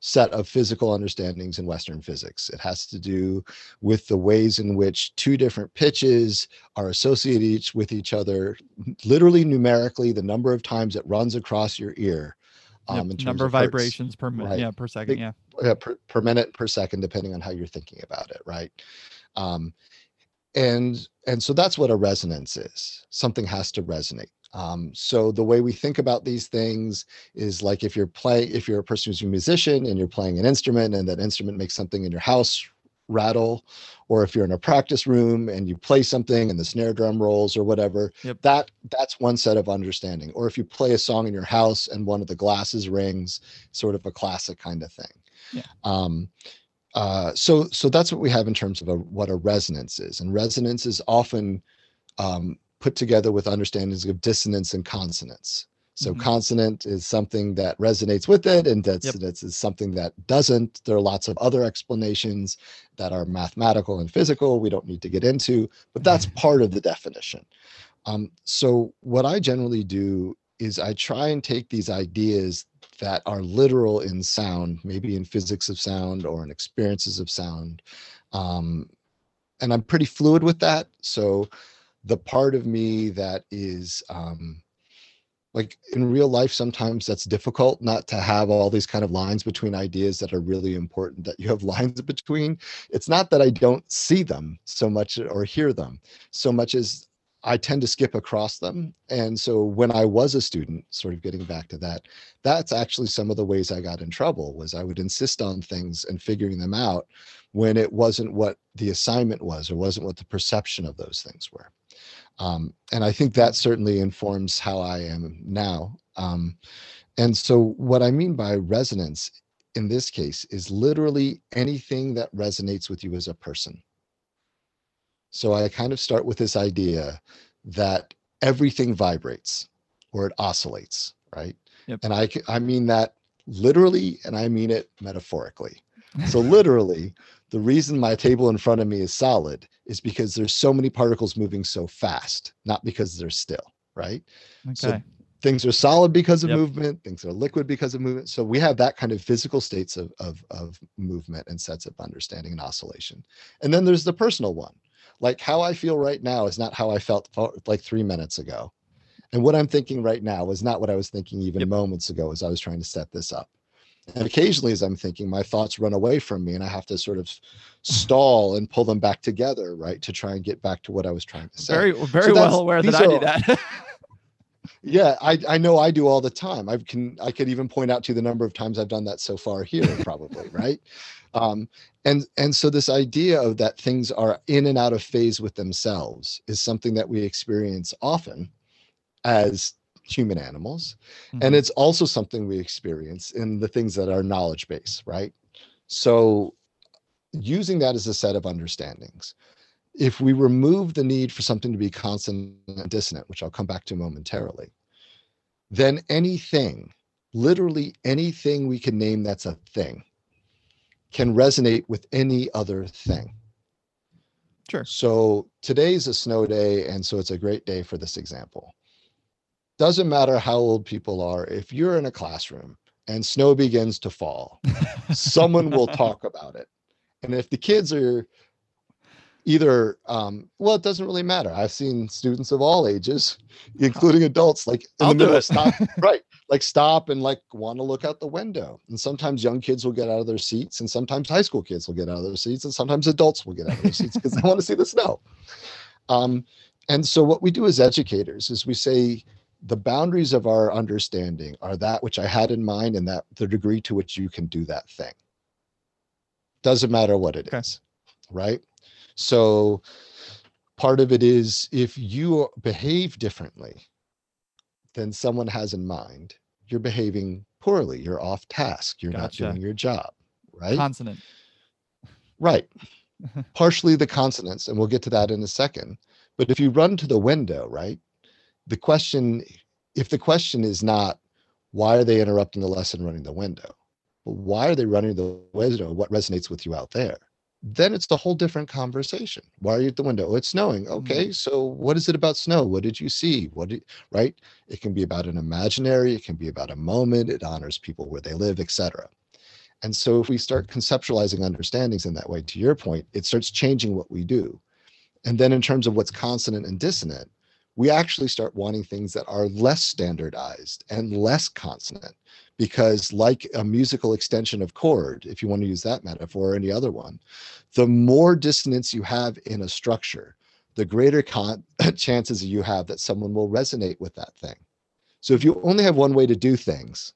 set of physical understandings in western physics it has to do with the ways in which two different pitches are associated each with each other literally numerically the number of times it runs across your ear Yep, um, in terms Number of hertz vibrations per minute. Right. Yeah, per second. Yeah. uh, per, per minute per second depending on how you're thinking about it right um, and and so that's what a resonance is something has to resonate um, so the way we think about these things is like if you're playing if you're a person who's a musician and you're playing an instrument and that instrument makes something in your house rattle or if you're in a practice room and you play something and the snare drum rolls or whatever Yep. that that's one set of understanding or if you play a song in your house and one of the glasses rings sort of a classic kind of thing Yeah. um uh so so that's what we have in terms of a, what a resonance is and resonance is often um put together with understandings of dissonance and consonance. So Mhm. consonant is something that resonates with it and dissonance is something that doesn't. There are lots of other explanations that are mathematical and physical we don't need to get into but that's part of the definition. Um, so what i generally do is i try and take these ideas that are literal in sound maybe in physics of sound or in experiences of sound um, and i'm pretty fluid with that. So the part of me that is um, like in real life sometimes that's difficult not to have all these kind of lines between ideas that are really important that you have lines between. It's not that i don't see them so much or hear them so much as i tend to skip across them. And so when i was a student sort of getting back to that that's actually some of the ways i got in trouble was i would insist on things and figuring them out when it wasn't what the assignment was or wasn't what the perception of those things were um, and I think that certainly informs how I am now. Um, and so, what I mean by resonance in this case is literally anything that resonates with you as a person. So, I kind of start with this idea that everything vibrates or it oscillates, right? Yep. And I mean that literally and I mean it metaphorically. So, literally, the reason my table in front of me is solid is because there's so many particles moving so fast, not because they're still, right? Okay. So things are solid because of Yep. movement, things are liquid because of movement. So we have that kind of physical states of, of, of movement and sets of understanding and oscillation. And then there's the personal one. Like how I feel right now is not how I felt like three minutes ago. And what I'm thinking right now is not what I was thinking even Yep. moments ago as I was trying to set this up. And occasionally, as I'm thinking, my thoughts run away from me and I have to sort of stall and pull them back together, right? To try and get back to what I was trying to say. Very, very that's- well aware that these I do that. Yeah, I, I know I do all the time. I can I could even point out to you the number of times I've done that so far here, probably, right? Um, and and so this idea of that things are in and out of phase with themselves is something that we experience often as human animals. And Mhm. it's also something we experience in the things that are knowledge base, right? So using that as a set of understandings. If we remove the need for something to be consonant and dissonant, which I'll come back to momentarily, then anything, literally anything we can name that's a thing, can resonate with any other thing. Sure. So today's a snow day, and so it's a great day for this example. Doesn't matter how old people are, if you're in a classroom and snow begins to fall, someone will talk about it. And if the kids are either um well it doesn't really matter. I've seen students of all ages including adults like in I'll the middle of stop right like stop and like want to look out the window. And sometimes young kids will get out of their seats and sometimes high school kids will get out of their seats and sometimes adults will get out of their seats because they want to see the snow. Um and so what we do as educators is we say the boundaries of our understanding are that which i had in mind and that the degree to which you can do that thing doesn't matter what it is, Okay. right so part of it is if you behave differently than someone has in mind you're behaving poorly you're off task you're Gotcha. not doing your job right Consonant. right partially the consonants, and we'll get to that in a second. But if you run to the window, right, the question, if the question is not why are they interrupting the lesson running the window, but why are they running the window? What resonates with you out there? Then it's a whole different conversation. Why are you at the window? Oh, it's snowing. Okay, mm-hmm. so what is it about snow? What did you see? What did right? It can be about an imaginary. It can be about a moment. It honors people where they live, etc. And so if we start conceptualizing understandings in that way, to your point, it starts changing what we do. And then in terms of what's consonant and dissonant, we actually start wanting things that are less standardized and less consonant because like a musical extension of chord if you want to use that metaphor or any other one the more dissonance you have in a structure the greater con- chances you have that someone will resonate with that thing so if you only have one way to do things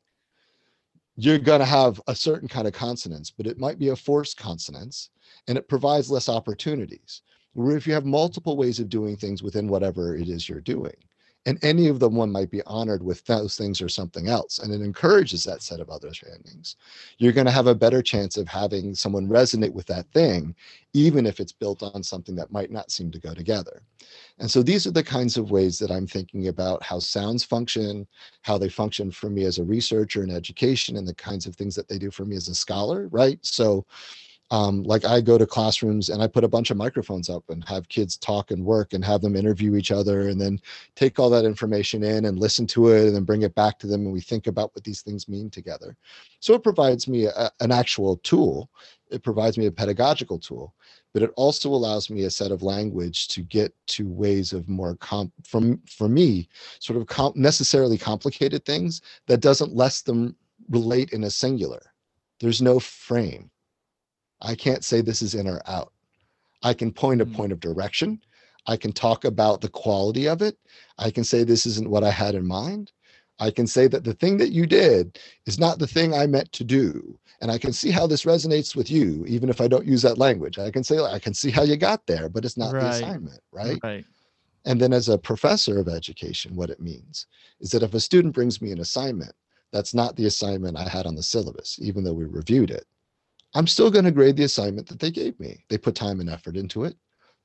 you're going to have a certain kind of consonance, but it might be a forced consonance and it provides less opportunities. Where if you have multiple ways of doing things within whatever it is you're doing, and any of them one might be honored with those things or something else and it encourages that set of other understandings you're going to have a better chance of having someone resonate with that thing even if it's built on something that might not seem to go together. And so these are the kinds of ways that i'm thinking about how sounds function how they function for me as a researcher in education and the kinds of things that they do for me as a scholar right? So um, like I go to classrooms and I put a bunch of microphones up and have kids talk and work and have them interview each other and then take all that information in and listen to it and then bring it back to them and we think about what these things mean together. So it provides me a, an actual tool. It provides me a pedagogical tool, but it also allows me a set of language to get to ways of more comp from for me sort of comp- necessarily complicated things that doesn't let them relate in a singular. There's no frame I can't say this is in or out. I can point a hmm. point of direction. I can talk about the quality of it. I can say this isn't what I had in mind. I can say that the thing that you did is not the thing I meant to do. And I can see how this resonates with you, even if I don't use that language. I can say, I can see how you got there, but it's not right. the assignment, right? Right. And then as a professor of education, what it means is that if a student brings me an assignment, that's not the assignment I had on the syllabus, even though we reviewed it. I'm still going to grade the assignment that they gave me. They put time and effort into it.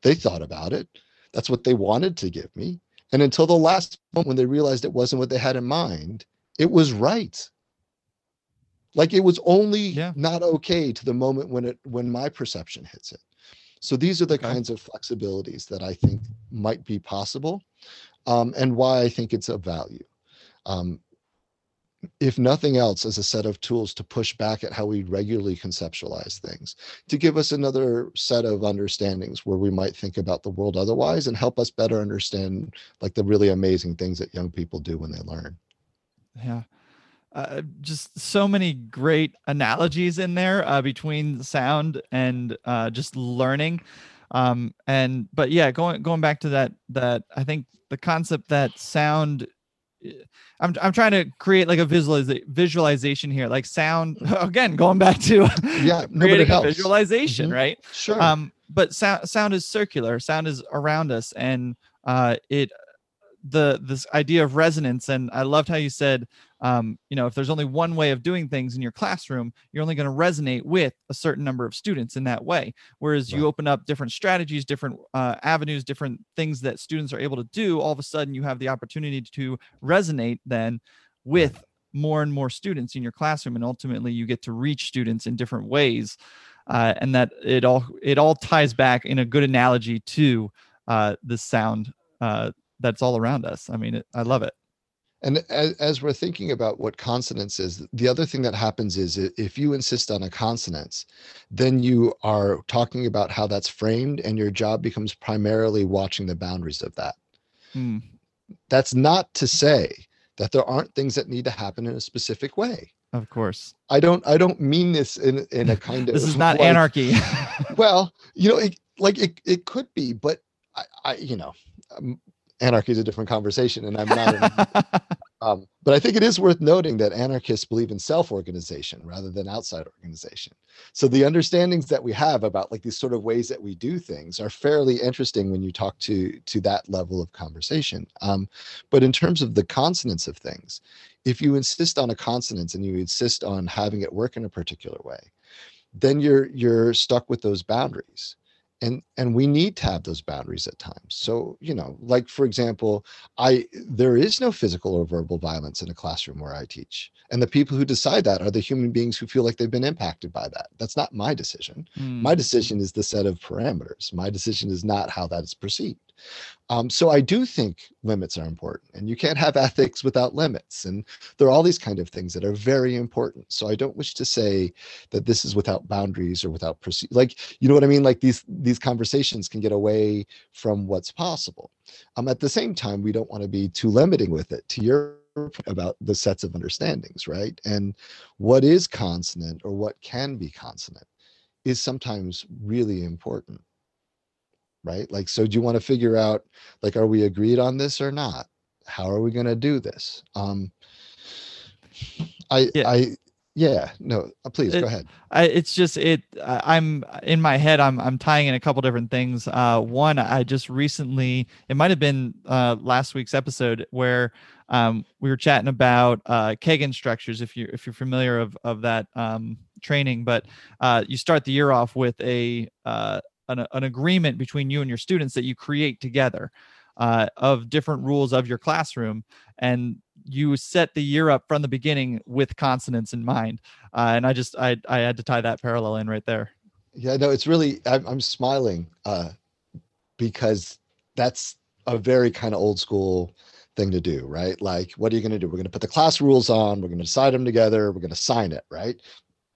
They thought about it. That's what they wanted to give me. And until the last moment when they realized it wasn't what they had in mind, it was right. Like it was only yeah. not okay to the moment when it when my perception hits it. So these are the okay. kinds of flexibilities that I think might be possible, um, and why I think it's of value. Um, if nothing else, as a set of tools to push back at how we regularly conceptualize things, to give us another set of understandings where we might think about the world otherwise and help us better understand like the really amazing things that young people do when they learn. Yeah. Uh, just so many great analogies in there uh, between sound and uh, just learning um and but yeah going going back to that that i think the concept that sound I'm I'm trying to create like a visualiza- visualization here, like sound again, going back to yeah, creating a visualization, mm-hmm. right? Sure. Um, but sound sound is circular. Sound is around us, and uh, it the this idea of resonance. And I loved how you said um, you know, if there's only one way of doing things in your classroom, you're only going to resonate with a certain number of students in that way. Whereas right. you open up different strategies, different uh, avenues, different things that students are able to do, all of a sudden you have the opportunity to resonate then with more and more students in your classroom, and ultimately you get to reach students in different ways. Uh, and that it all it all ties back in a good analogy to uh, the sound uh, that's all around us. I mean, it, I love it. And as, as, we're thinking about what consonance is, the other thing that happens is if you insist on a consonance, then you are talking about how that's framed, and your job becomes primarily watching the boundaries of that. Hmm. That's not to say that there aren't things that need to happen in a specific way. Of course. I don't. I don't mean this in in a kind of. this is not like, anarchy. well, you know, it, like it, it could be, but I, I you know, um, anarchy is a different conversation and i'm not um, but i think it is worth noting that anarchists believe in self-organization rather than outside organization. So the understandings that we have about like these sort of ways that we do things are fairly interesting when you talk to to that level of conversation. Um, but in terms of the consonance of things if you insist on a consonance and you insist on having it work in a particular way then you're you're stuck with those boundaries and and we need to have those boundaries at times. So you know like for example i there is no physical or verbal violence in a classroom where i teach and the people who decide that are the human beings who feel like they've been impacted by that. That's not my decision. Mm. my decision is the set of parameters. My decision is not how that is perceived um, so I do think limits are important, and you can't have ethics without limits. And there are all these kind of things that are very important. So I don't wish to say that this is without boundaries or without proceed. Like you know what I mean? Like these these conversations can get away from what's possible. Um, at the same time, we don't want to be too limiting with it. To your about the sets of understandings, right? And what is consonant or what can be consonant is sometimes really important right? Like so do you want to figure out like are we agreed on this or not? How are we going to do this? Um i yeah. i yeah no uh, please it, go ahead. I, it's just it i'm in my head i'm i'm tying in a couple different things. Uh one i just recently it might have been uh last week's episode where um we were chatting about uh kagan structures if you if you're familiar of of that um training but uh you start the year off with a uh an, an agreement between you and your students that you create together uh, of different rules of your classroom and you set the year up from the beginning with consonants in mind. Uh, and i just I, I had to tie that parallel in right there. Yeah no it's really i'm, smiling uh, because that's a very kind of old school thing to do right? Like what are you going to do? We're going to put the class rules on we're going to decide them together we're going to sign it right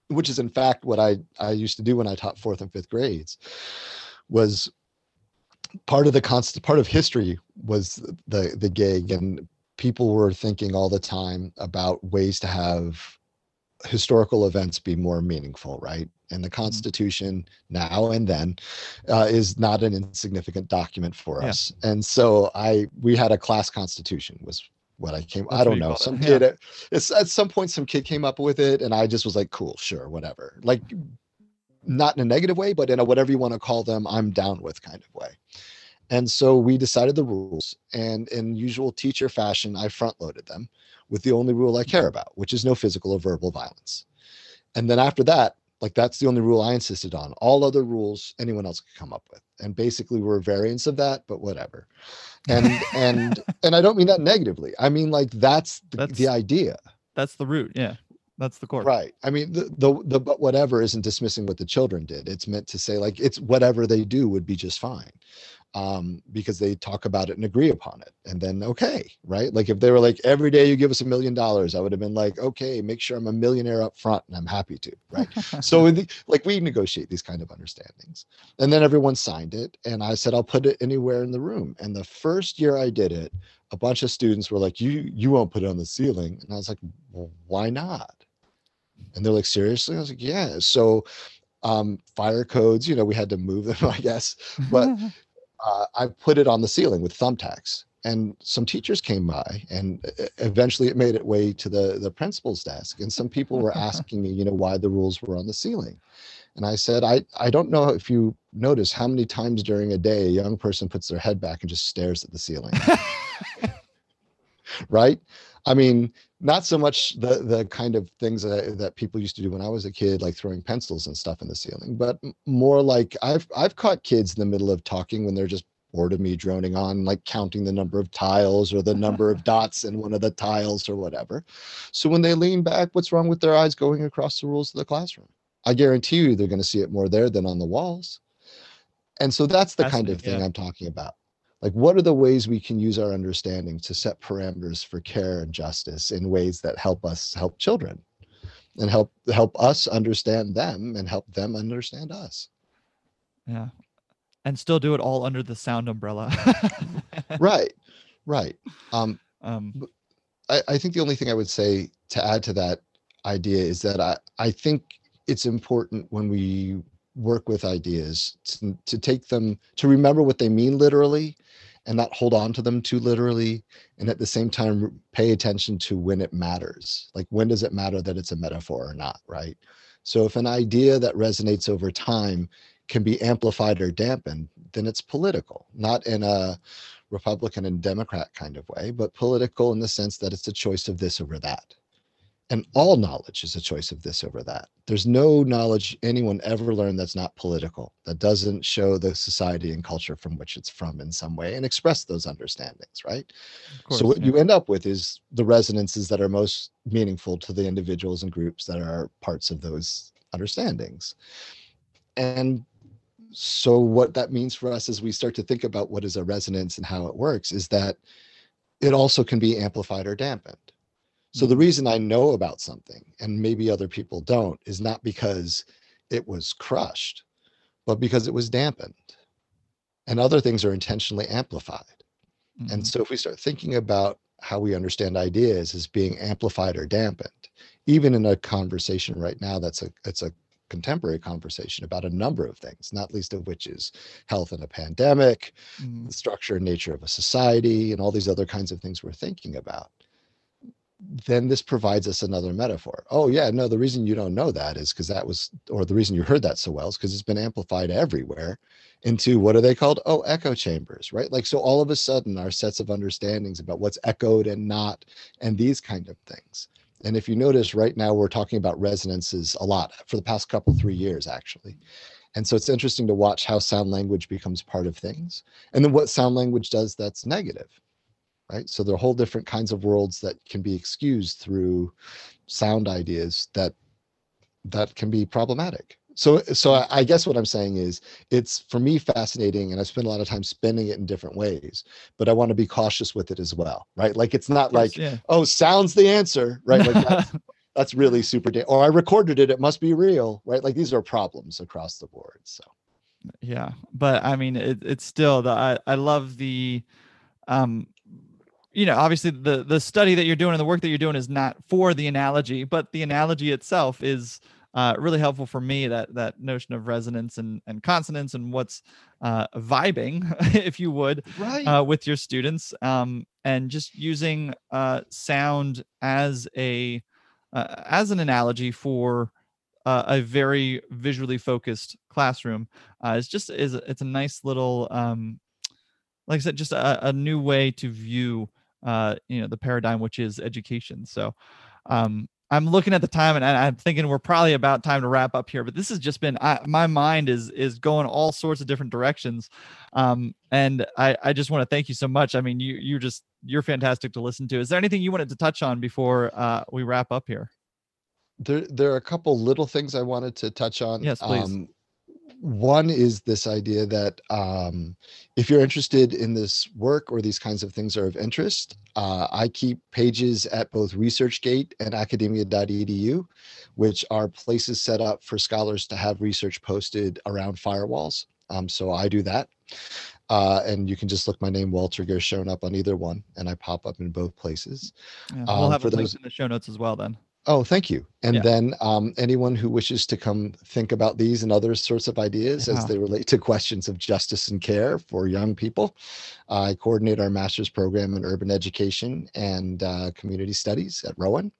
which is in fact what I, I used to do when I taught fourth and fifth grades, was part of the constant part of history was the the gig and people were thinking all the time about ways to have historical events be more meaningful right and the mm-hmm. constitution now and then uh, is not an insignificant document for yeah. us and so i we had a class constitution was what I came. That's I don't know. Some kid at, it's, at some point, some kid came up with it, and I just was like, "Cool, sure, whatever." Like, not in a negative way, but in a whatever you want to call them, I'm down with kind of way. And so we decided the rules, and in usual teacher fashion, I front loaded them with the only rule I care about, which is no physical or verbal violence. And then after that, like that's the only rule I insisted on. All other rules anyone else could come up with. And basically we're variants of that, but whatever. And and and I don't mean that negatively. I mean like that's the, that's the idea. That's the root. Yeah. That's the core. Right. I mean the the the but whatever isn't dismissing what the children did. It's meant to say like it's whatever they do would be just fine um, because they talk about it and agree upon it. And then, okay, right? Like if they were like, every day you give us a million dollars, I would have been like, okay, make sure I'm a millionaire up front and I'm happy to, right? so, the, like, we negotiate these kind of understandings. And then everyone signed it. And I said, I'll put it anywhere in the room. And the first year I did it, a bunch of students were like, you, you won't put it on the ceiling. And I was like, well, why not? And they're like, seriously? I was like, yeah. So, um, fire codes, you know, we had to move them, I guess. But uh, I put it on the ceiling with thumbtacks. And some teachers came by, and eventually it made its way to the, the principal's desk. And some people were asking me, you know, why the rules were on the ceiling. And I said, I, I don't know if you notice how many times during a day a young person puts their head back and just stares at the ceiling. right? I mean, not so much the the kind of things that, that people used to do when I was a kid, like throwing pencils and stuff in the ceiling, but more like I've I've caught kids in the middle of talking when they're just bored of me droning on, like counting the number of tiles or the uh-huh. number of dots in one of the tiles or whatever. So when they lean back, what's wrong with their eyes going across the rules of the classroom? I guarantee you they're going to see it more there than on the walls. And so that's the that's kind of thing yeah. I'm talking about like what are the ways we can use our understanding to set parameters for care and justice in ways that help us help children and help help us understand them and help them understand us? Yeah. And still do it all under the sound umbrella. Right. Right. Um, um I, I think the only thing i would say to add to that idea is that i i think it's important when we work with ideas to, to take them to remember what they mean literally and not hold on to them too literally and at the same time pay attention to when it matters. Like when does it matter that it's a metaphor or not right? So if an idea that resonates over time can be amplified or dampened then it's political not in a republican and democrat kind of way but political in the sense that it's a choice of this over that and all knowledge is a choice of this over that. There's no knowledge anyone ever learned that's not political that doesn't show the society and culture from which it's from in some way and express those understandings right? Course, so what yeah. you end up with is the resonances that are most meaningful to the individuals and groups that are parts of those understandings. And so what that means for us as we start to think about what is a resonance and how it works is that it also can be amplified or dampened so the mm-hmm. reason I know about something and maybe other people don't is not because it was crushed, but because it was dampened. And other things are intentionally amplified. Mm-hmm. And so if we start thinking about how we understand ideas as being amplified or dampened, even in a conversation right now that's a it's a contemporary conversation about a number of things, not least of which is health in a pandemic, mm-hmm. the structure and nature of a society, and all these other kinds of things we're thinking about then this provides us another metaphor. Oh, yeah, no, the reason you don't know that is because that was, or the reason you heard that so well is because it's been amplified everywhere into what are they called? Oh, echo chambers, right? Like, so all of a sudden, our sets of understandings about what's echoed and not, and these kind of things. And if you notice right now, we're talking about resonances a lot for the past couple, three years, actually. And so it's interesting to watch how sound language becomes part of things. And then what sound language does that's negative right? So there are whole different kinds of worlds that can be excused through sound ideas that that can be problematic. So so I guess what I'm saying is it's for me fascinating and I spend a lot of time spending it in different ways, but I want to be cautious with it as well, right? Like it's not yes, like, yeah. oh, sounds the answer, right? Like that's, that's really super da- or I recorded it, it must be real, right? Like these are problems across the board. So yeah, but I mean it, it's still the I, I love the um you know obviously the the study that you're doing and the work that you're doing is not for the analogy but the analogy itself is uh, really helpful for me that that notion of resonance and and consonance and what's uh, vibing if you would right. uh, with your students um, and just using uh, sound as a uh, as an analogy for uh, a very visually focused classroom is just is it's a nice little um, like I said, just a, a new way to view uh, you know the paradigm which is education. So um, i'm looking at the time and i'm thinking we're probably about time to wrap up here but this has just been I, my mind is is going all sorts of different directions. Um, and i i just want to thank you so much. I mean you you're just you're fantastic to listen to. Is there anything you wanted to touch on before uh, we wrap up here? There there are a couple little things i wanted to touch on. Yes please. Um, one is this idea that um, if you're interested in this work or these kinds of things are of interest, uh, I keep pages at both ResearchGate and academia.edu, which are places set up for scholars to have research posted around firewalls. Um, so I do that. Uh, and you can just look my name Walter Gershon up on either one, and I pop up in both places. Yeah, we'll um, have a link in the show notes as well. Then Oh, thank you. And yeah. then um, anyone who wishes to come think about these and other sorts of ideas yeah. as they relate to questions of justice and care for young people, I coordinate our master's program in urban education and uh, community studies at Rowan.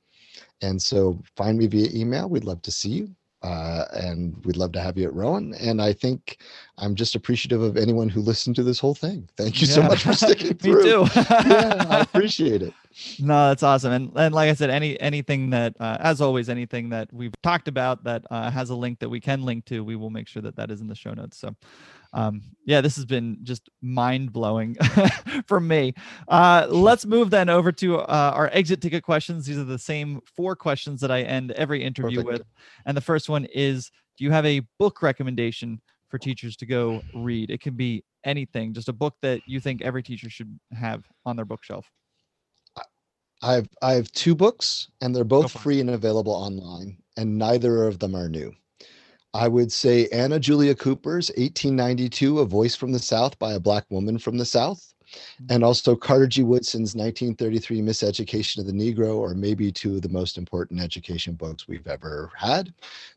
And so find me via email. We'd love to see you. Uh, and we'd love to have you at Rowan. And I think I'm just appreciative of anyone who listened to this whole thing. Thank you yeah. so much for sticking through. Me too. yeah, I appreciate it. No, that's awesome. And and like I said, any anything that, uh, as always, anything that we've talked about that uh, has a link that we can link to, we will make sure that that is in the show notes. So, um, yeah, this has been just mind blowing for me. Uh, let's move then over to uh, our exit ticket questions. These are the same four questions that I end every interview Perfect. with. And the first one is Do you have a book recommendation for teachers to go read? It can be anything, just a book that you think every teacher should have on their bookshelf. I've I have two books and they're both free and available online and neither of them are new. I would say Anna Julia Cooper's 1892 A Voice from the South by a Black Woman from the South mm-hmm. and also Carter G. Woodson's 1933 Miseducation of the Negro are maybe two of the most important education books we've ever had.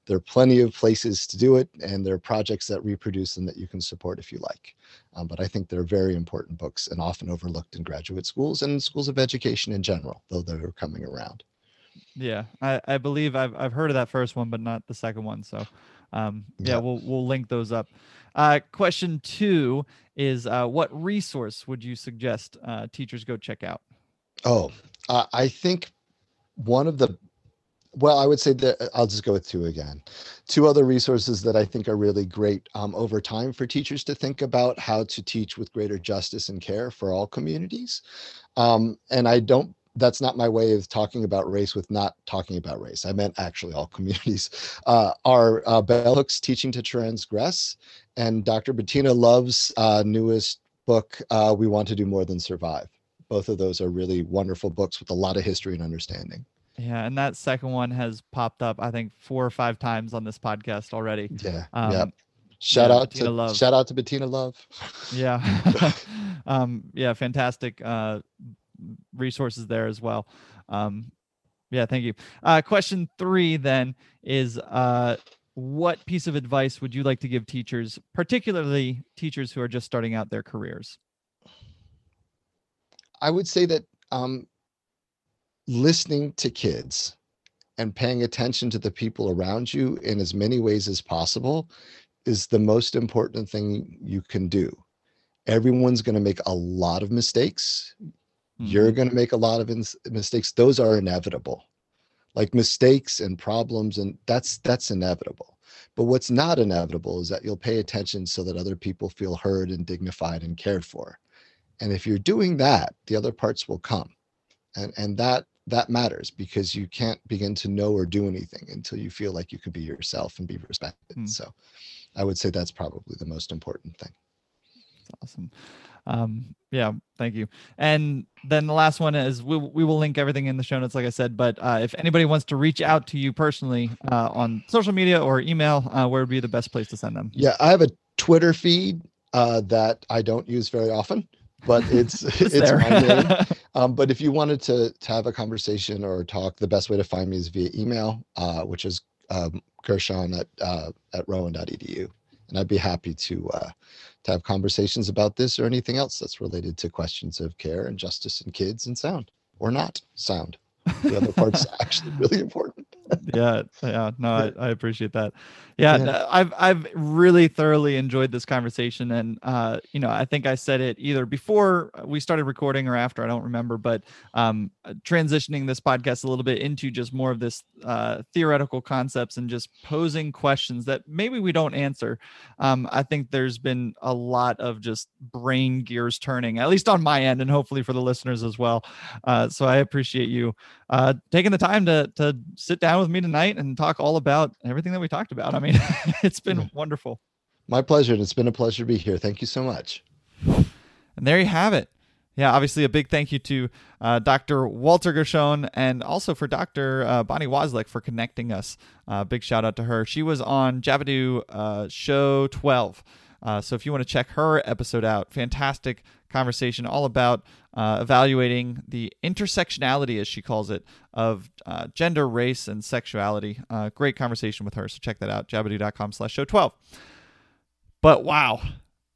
There are plenty of places to do it and there are projects that reproduce them that you can support if you like. Um, but I think they're very important books and often overlooked in graduate schools and schools of education in general, though they're coming around. Yeah, I, I believe I've I've heard of that first one, but not the second one. So, um, yeah, yeah. we'll we'll link those up. Uh, question two is, uh, what resource would you suggest uh, teachers go check out? Oh, uh, I think one of the well, I would say that I'll just go with two again. Two other resources that I think are really great um, over time for teachers to think about how to teach with greater justice and care for all communities. Um, and I don't that's not my way of talking about race with not talking about race. I meant actually all communities. Uh, are uh, Bell Hooks Teaching to Transgress and Dr. Bettina Love's uh, newest book, uh, We Want to Do More Than Survive. Both of those are really wonderful books with a lot of history and understanding. Yeah, and that second one has popped up, I think, four or five times on this podcast already. Yeah. Um, yeah. Shout yeah, out Bettina to Love. shout out to Bettina Love. Yeah. um, yeah, fantastic uh, resources there as well. Um, yeah, thank you. Uh, question three then is uh, what piece of advice would you like to give teachers, particularly teachers who are just starting out their careers? I would say that um, listening to kids and paying attention to the people around you in as many ways as possible is the most important thing you can do. Everyone's going to make a lot of mistakes. Mm-hmm. You're going to make a lot of ins- mistakes. Those are inevitable. Like mistakes and problems and that's that's inevitable. But what's not inevitable is that you'll pay attention so that other people feel heard and dignified and cared for. And if you're doing that, the other parts will come. And and that that matters because you can't begin to know or do anything until you feel like you could be yourself and be respected. Mm. So I would say that's probably the most important thing. That's awesome. Um, yeah, thank you. And then the last one is we, we will link everything in the show notes, like I said. But uh, if anybody wants to reach out to you personally uh, on social media or email, uh, where would be the best place to send them? Yeah, I have a Twitter feed uh, that I don't use very often but it's it's my name. Um, but if you wanted to to have a conversation or talk, the best way to find me is via email, uh, which is um, Gershon at uh, at rowan.edu, and I'd be happy to uh, to have conversations about this or anything else that's related to questions of care and justice in kids and sound or not sound. The other part's actually really important yeah, yeah. No, I, I appreciate that. Yeah, yeah, I've I've really thoroughly enjoyed this conversation, and uh, you know, I think I said it either before we started recording or after. I don't remember, but um, transitioning this podcast a little bit into just more of this uh, theoretical concepts and just posing questions that maybe we don't answer. Um, I think there's been a lot of just brain gears turning, at least on my end, and hopefully for the listeners as well. Uh, so I appreciate you uh, taking the time to to sit down with me tonight and talk all about everything that we talked about. I mean, it's been wonderful. My pleasure. And it's been a pleasure to be here. Thank you so much. And there you have it. Yeah, obviously a big thank you to uh, Dr. Walter Gershon and also for Dr. Uh, Bonnie Wozliak for connecting us. Uh, big shout out to her. She was on Javadu uh, Show 12. Uh, so if you want to check her episode out, fantastic conversation all about uh, evaluating the intersectionality, as she calls it, of uh, gender, race, and sexuality. Uh, great conversation with her. So check that out, javadu.com slash show 12. But wow,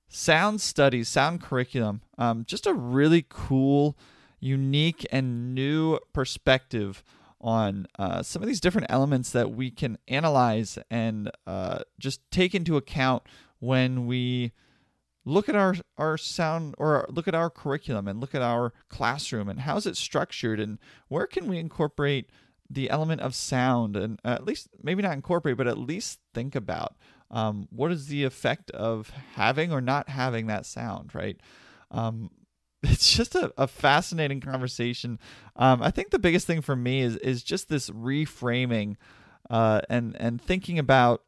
sound studies, sound curriculum, um, just a really cool, unique, and new perspective on uh, some of these different elements that we can analyze and uh, just take into account when we look at our our sound or look at our curriculum and look at our classroom and how's it structured and where can we incorporate the element of sound and at least maybe not incorporate but at least think about um, what is the effect of having or not having that sound right? Um, it's just a, a fascinating conversation. Um, i think the biggest thing for me is is just this reframing uh, and and thinking about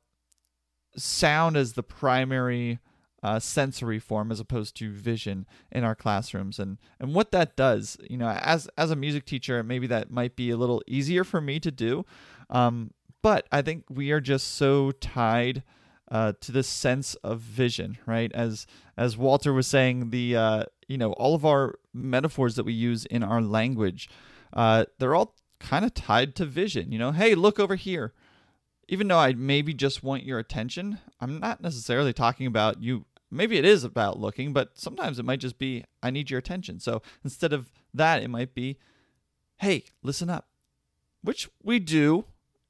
sound as the primary uh, sensory form as opposed to vision in our classrooms. And and what that does you know as as a music teacher maybe that might be a little easier for me to do um, but i think we are just so tied uh, to this sense of vision right? As as walter was saying the uh, you know all of our metaphors that we use in our language uh, they're all kind of tied to vision you know? Hey look over here. Even though I maybe just want your attention, I'm not necessarily talking about you. Maybe it is about looking, but sometimes it might just be, I need your attention. So instead of that, it might be, hey, listen up, which we do,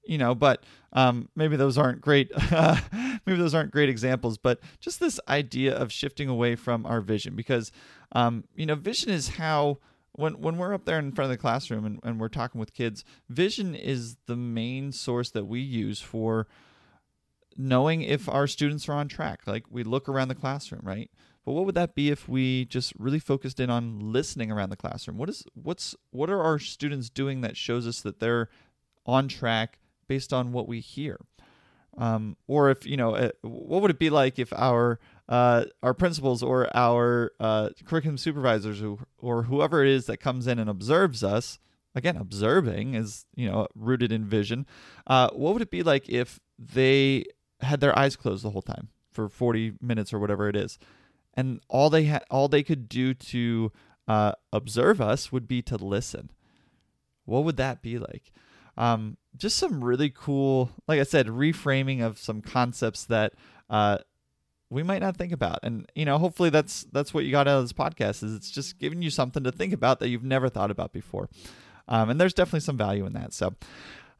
you know, but um, maybe those aren't great. maybe those aren't great examples, but just this idea of shifting away from our vision because, um, you know, vision is how when when we're up there in front of the classroom and, and we're talking with kids, vision is the main source that we use for knowing if our students are on track. Like we look around the classroom, right? But what would that be if we just really focused in on listening around the classroom? What is what's what are our students doing that shows us that they're on track based on what we hear? Um, or if you know, uh, what would it be like if our uh, our principals or our uh, curriculum supervisors or, or whoever it is that comes in and observes us again observing is you know rooted in vision uh, what would it be like if they had their eyes closed the whole time for 40 minutes or whatever it is. And all they had all they could do to uh, observe us would be to listen. What would that be like? Um, just some really cool like i said reframing of some concepts that uh, we might not think about. And you know hopefully that's that's what you got out of this podcast is it's just giving you something to think about that you've never thought about before. Um, and there's definitely some value in that. So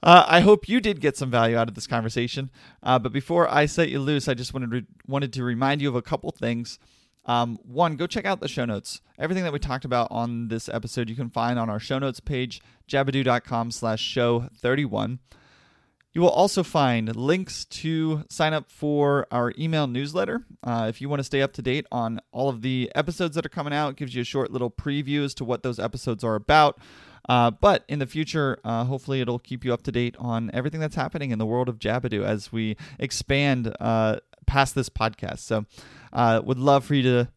uh, I hope you did get some value out of this conversation. Uh, but before I set you loose, I just wanted to, wanted to remind you of a couple things. Um, one, go check out the show notes. Everything that we talked about on this episode, you can find on our show notes page, jabadoo.com slash show 31. You will also find links to sign up for our email newsletter. Uh, if you want to stay up to date on all of the episodes that are coming out, it gives you a short little preview as to what those episodes are about. Uh, but in the future, uh, hopefully, it'll keep you up to date on everything that's happening in the world of Jabadoo as we expand uh, past this podcast. So, uh, would love for you to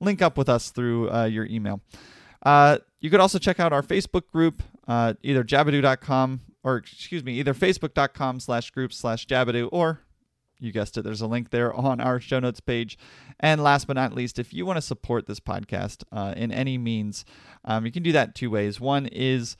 link up with us through uh, your email. You could also check out our Facebook group, either jabadoo.com or excuse me, either facebook.com slash group slash jabadoo or you guessed it, there's a link there on our show notes page. And last but not least, if you want to support this podcast uh, in any means, um, you can do that two ways. One is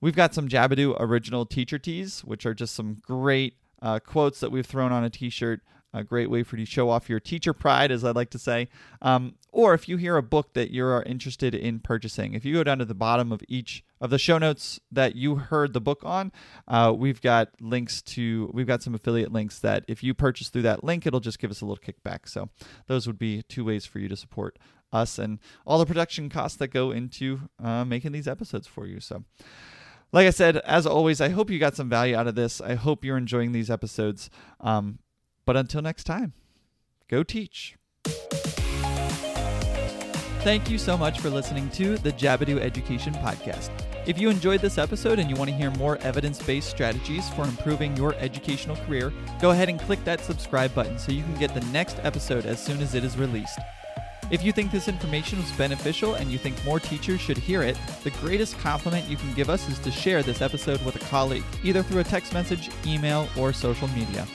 we've got some Jabadoo original teacher tees, which are just some great uh, quotes that we've thrown on a t shirt a great way for you to show off your teacher pride, as I like to say. Um, or if you hear a book that you're interested in purchasing, if you go down to the bottom of each of the show notes that you heard the book on, uh, we've got links to, we've got some affiliate links that if you purchase through that link, it'll just give us a little kickback. So those would be two ways for you to support us and all the production costs that go into uh, making these episodes for you. So, like I said, as always, I hope you got some value out of this. I hope you're enjoying these episodes. Um, but until next time, go teach. Thank you so much for listening to the Jabadoo Education Podcast. If you enjoyed this episode and you want to hear more evidence based strategies for improving your educational career, go ahead and click that subscribe button so you can get the next episode as soon as it is released. If you think this information was beneficial and you think more teachers should hear it, the greatest compliment you can give us is to share this episode with a colleague, either through a text message, email, or social media.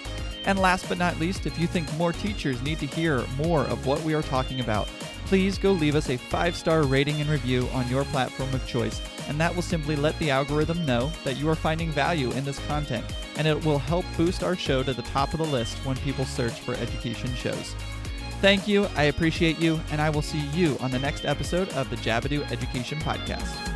And last but not least, if you think more teachers need to hear more of what we are talking about, please go leave us a five star rating and review on your platform of choice, and that will simply let the algorithm know that you are finding value in this content, and it will help boost our show to the top of the list when people search for education shows. Thank you, I appreciate you, and I will see you on the next episode of the Jabadoo Education Podcast.